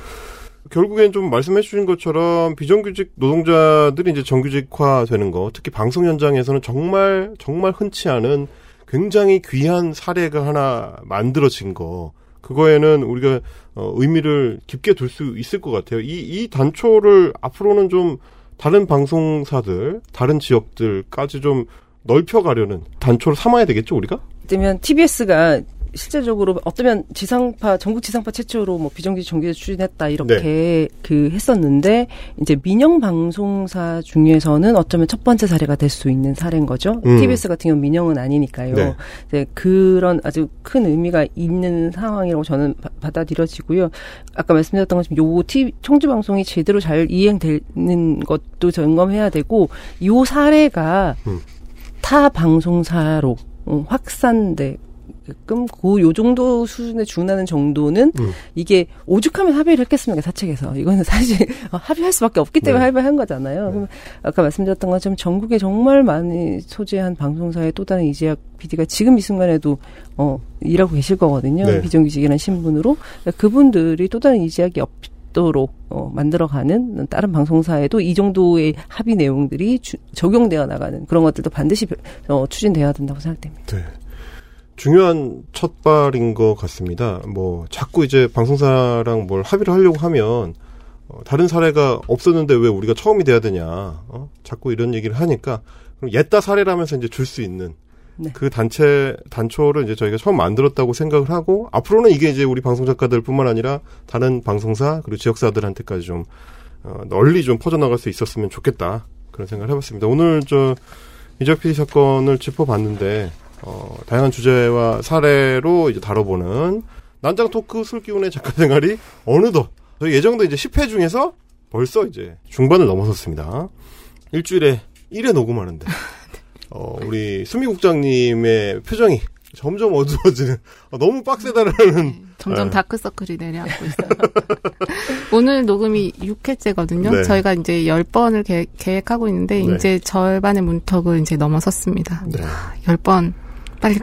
결국엔 좀 말씀해 주신 것처럼 비정규직 노동자들이 이제 정규직화 되는 거 특히 방송 현장에서는 정말 정말 흔치 않은 굉장히 귀한 사례가 하나 만들어진 거 그거에는 우리가 어, 의미를 깊게 둘 수 있을 것 같아요. 이, 이 단초를 앞으로는 좀 다른 방송사들, 다른 지역들까지 좀 넓혀가려는 단초를 삼아야 되겠죠, 우리가? 그러면 TBS가 실제적으로 어쩌면 지상파 전국 지상파 최초로 뭐 비정규직 정규직 추진했다 이렇게 네. 그 했었는데 이제 민영 방송사 중에서는 어쩌면 첫 번째 사례가 될 수 있는 사례인 거죠. 음. TBS 같은 경우 는 민영은 아니니까요. 네. 이제 그런 아주 큰 의미가 있는 상황이라고 저는 바- 받아들여지고요. 아까 말씀드렸던 것처럼 요 TV 청주 방송이 제대로 잘 이행되는 것도 점검해야 되고 요 사례가 음. 타 방송사로 어, 확산 되게끔 그 요 정도 수준에 준하는 정도는 음. 이게 오죽하면 합의를 했겠습니까 사측에서 이거는 사실 합의할 수밖에 없기 때문에 네. 합의한 거잖아요. 그럼 아까 말씀드렸던 것처럼 전국에 정말 많이 소재한 방송사의 또 다른 이재학 PD가 지금 이 순간에도 어 일하고 계실 거거든요. 네. 비정규직이라는 신분으로 그러니까 그분들이 또 다른 이재학이 없 있도록 어, 만들어가는 다른 방송사에도 이 정도의 합의 내용들이 주, 적용되어 나가는 그런 것들도 반드시 어, 추진되어야 된다고 생각됩니다. 네. 중요한 첫발인 것 같습니다. 뭐 자꾸 이제 방송사랑 뭘 합의를 하려고 하면 어, 다른 사례가 없었는데 왜 우리가 처음이 돼야 되냐? 어? 자꾸 이런 얘기를 하니까 그럼 옛다 사례라면서 이제 줄 수 있는 네. 그 단체 단초를 이제 저희가 처음 만들었다고 생각을 하고 앞으로는 이게 이제 우리 방송 작가들뿐만 아니라 다른 방송사 그리고 지역사들한테까지 좀 어, 널리 좀 퍼져나갈 수 있었으면 좋겠다 그런 생각을 해봤습니다. 오늘 저 이적 PD 사건을 짚어봤는데 어, 다양한 주제와 사례로 이제 다뤄보는 난장 토크 술기운의 작가 생활이 어느덧 저희 예정도 이제 10회 중에서 벌써 이제 중반을 넘어섰습니다. 일주일에 1회 녹음하는데 어, 우리 수미 국장님의 표정이 점점 어두워지는 어, 너무 빡세다라는 점점 네. 다크서클이 내려앉고 있어요. 오늘 녹음이 6회째거든요. 네. 저희가 이제 10번을 계획, 하고 있는데, 네. 이제 절반의 문턱을 이제 넘어섰습니다. 네. 10번 빨리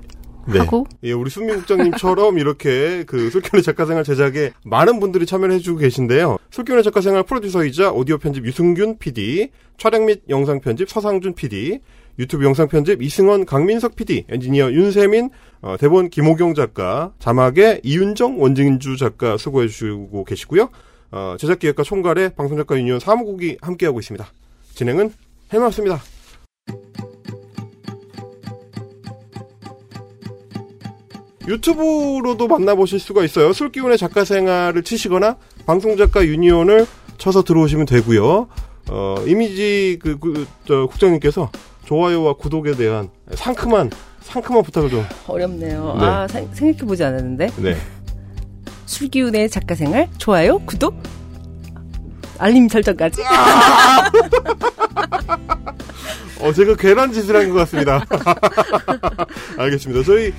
네. 하고, 예, 우리 순미 국장님처럼 이렇게 그 술기운의 작가생활 제작에 많은 분들이 참여를 해주고 계신데요. 술기운의 작가생활 프로듀서이자 오디오 편집 유승균 PD, 촬영 및 영상 편집 서상준 PD, 유튜브 영상 편집 이승원 강민석 PD, 엔지니어 윤세민, 어, 대본 김호경 작가, 자막에 이윤정 원진주 작가 수고해 주시고 계시고요. 어, 제작기획과 총괄의 방송작가 유니온 사무국이 함께하고 있습니다. 진행은 해마였습니다. 유튜브로도 만나보실 수가 있어요. 술기운의 작가 생활을 치시거나 방송작가 유니온을 쳐서 들어오시면 되고요. 어, 이미지 그, 그, 저, 국장님께서 좋아요와 구독에 대한 상큼한, 상큼한 부탁을 좀. 어렵네요. 네. 아 생- 생각해 보지 않았는데 네. 술기운의 작가 생활 좋아요 구독 알림 설정까지 어, 제가 괜한 짓을 한 것 같습니다. 알겠습니다. 저희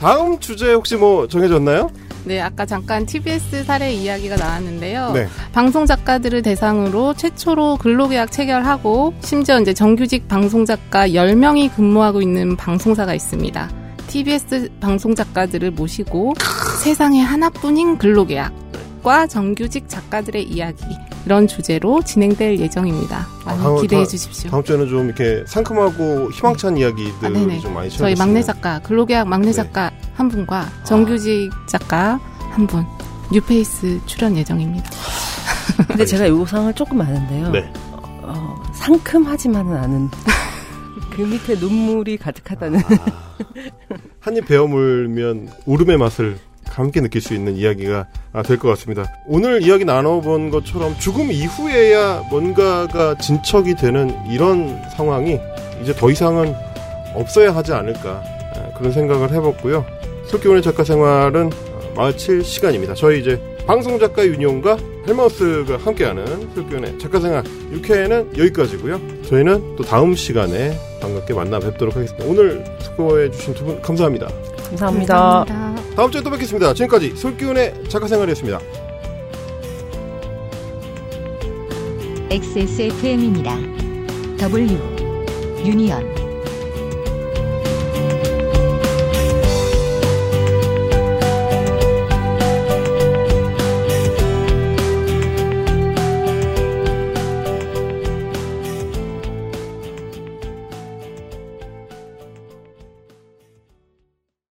다음 주제 혹시 뭐 정해졌나요? 네, 아까 잠깐 TBS 사례 이야기가 나왔는데요. 네. 방송 작가들을 대상으로 최초로 근로계약 체결하고 심지어 이제 정규직 방송 작가 10명이 근무하고 있는 방송사가 있습니다. TBS 방송 작가들을 모시고 세상에 하나뿐인 근로계약과 정규직 작가들의 이야기 이런 주제로 진행될 예정입니다. 많이 아, 기대해 다- 주십시오. 다음 주에는 좀 이렇게 상큼하고 희망찬 이야기들이 아. 좀 많이 저희. 막내 작가, 근로계약 막내 네. 작가 한 분과 정규직 작가 한 분, 뉴페이스 출연 예정입니다. 근데 제가 요상을 조금 아는데요 네. 어, 상큼하지만은 않은 그 밑에 눈물이 가득하다는 한입 베어 물면 울음의 맛을 함께 느낄 수 있는 이야기가 아, 될것 같습니다. 오늘 이야기 나눠본 것처럼 죽음 이후에야 뭔가가 진척이 되는 이런 상황이 이제 더 이상은 없어야 하지 않을까 아, 그런 생각을 해봤고요. 솔기훈의 작가 생활은 어, 마칠 시간입니다. 저희 이제 방송작가 유니온과 헬마우스가 함께하는 솔기훈의 작가 생활 6회는 여기까지고요. 저희는 또 다음 시간에 반갑게 만나 뵙도록 하겠습니다. 오늘 수고해주신 두 분 감사합니다. 감사합니다. 감사합니다. 다음 주에 또 뵙겠습니다. 지금까지 솔기훈의 작가 생활이었습니다. XSFM입니다. W 유니언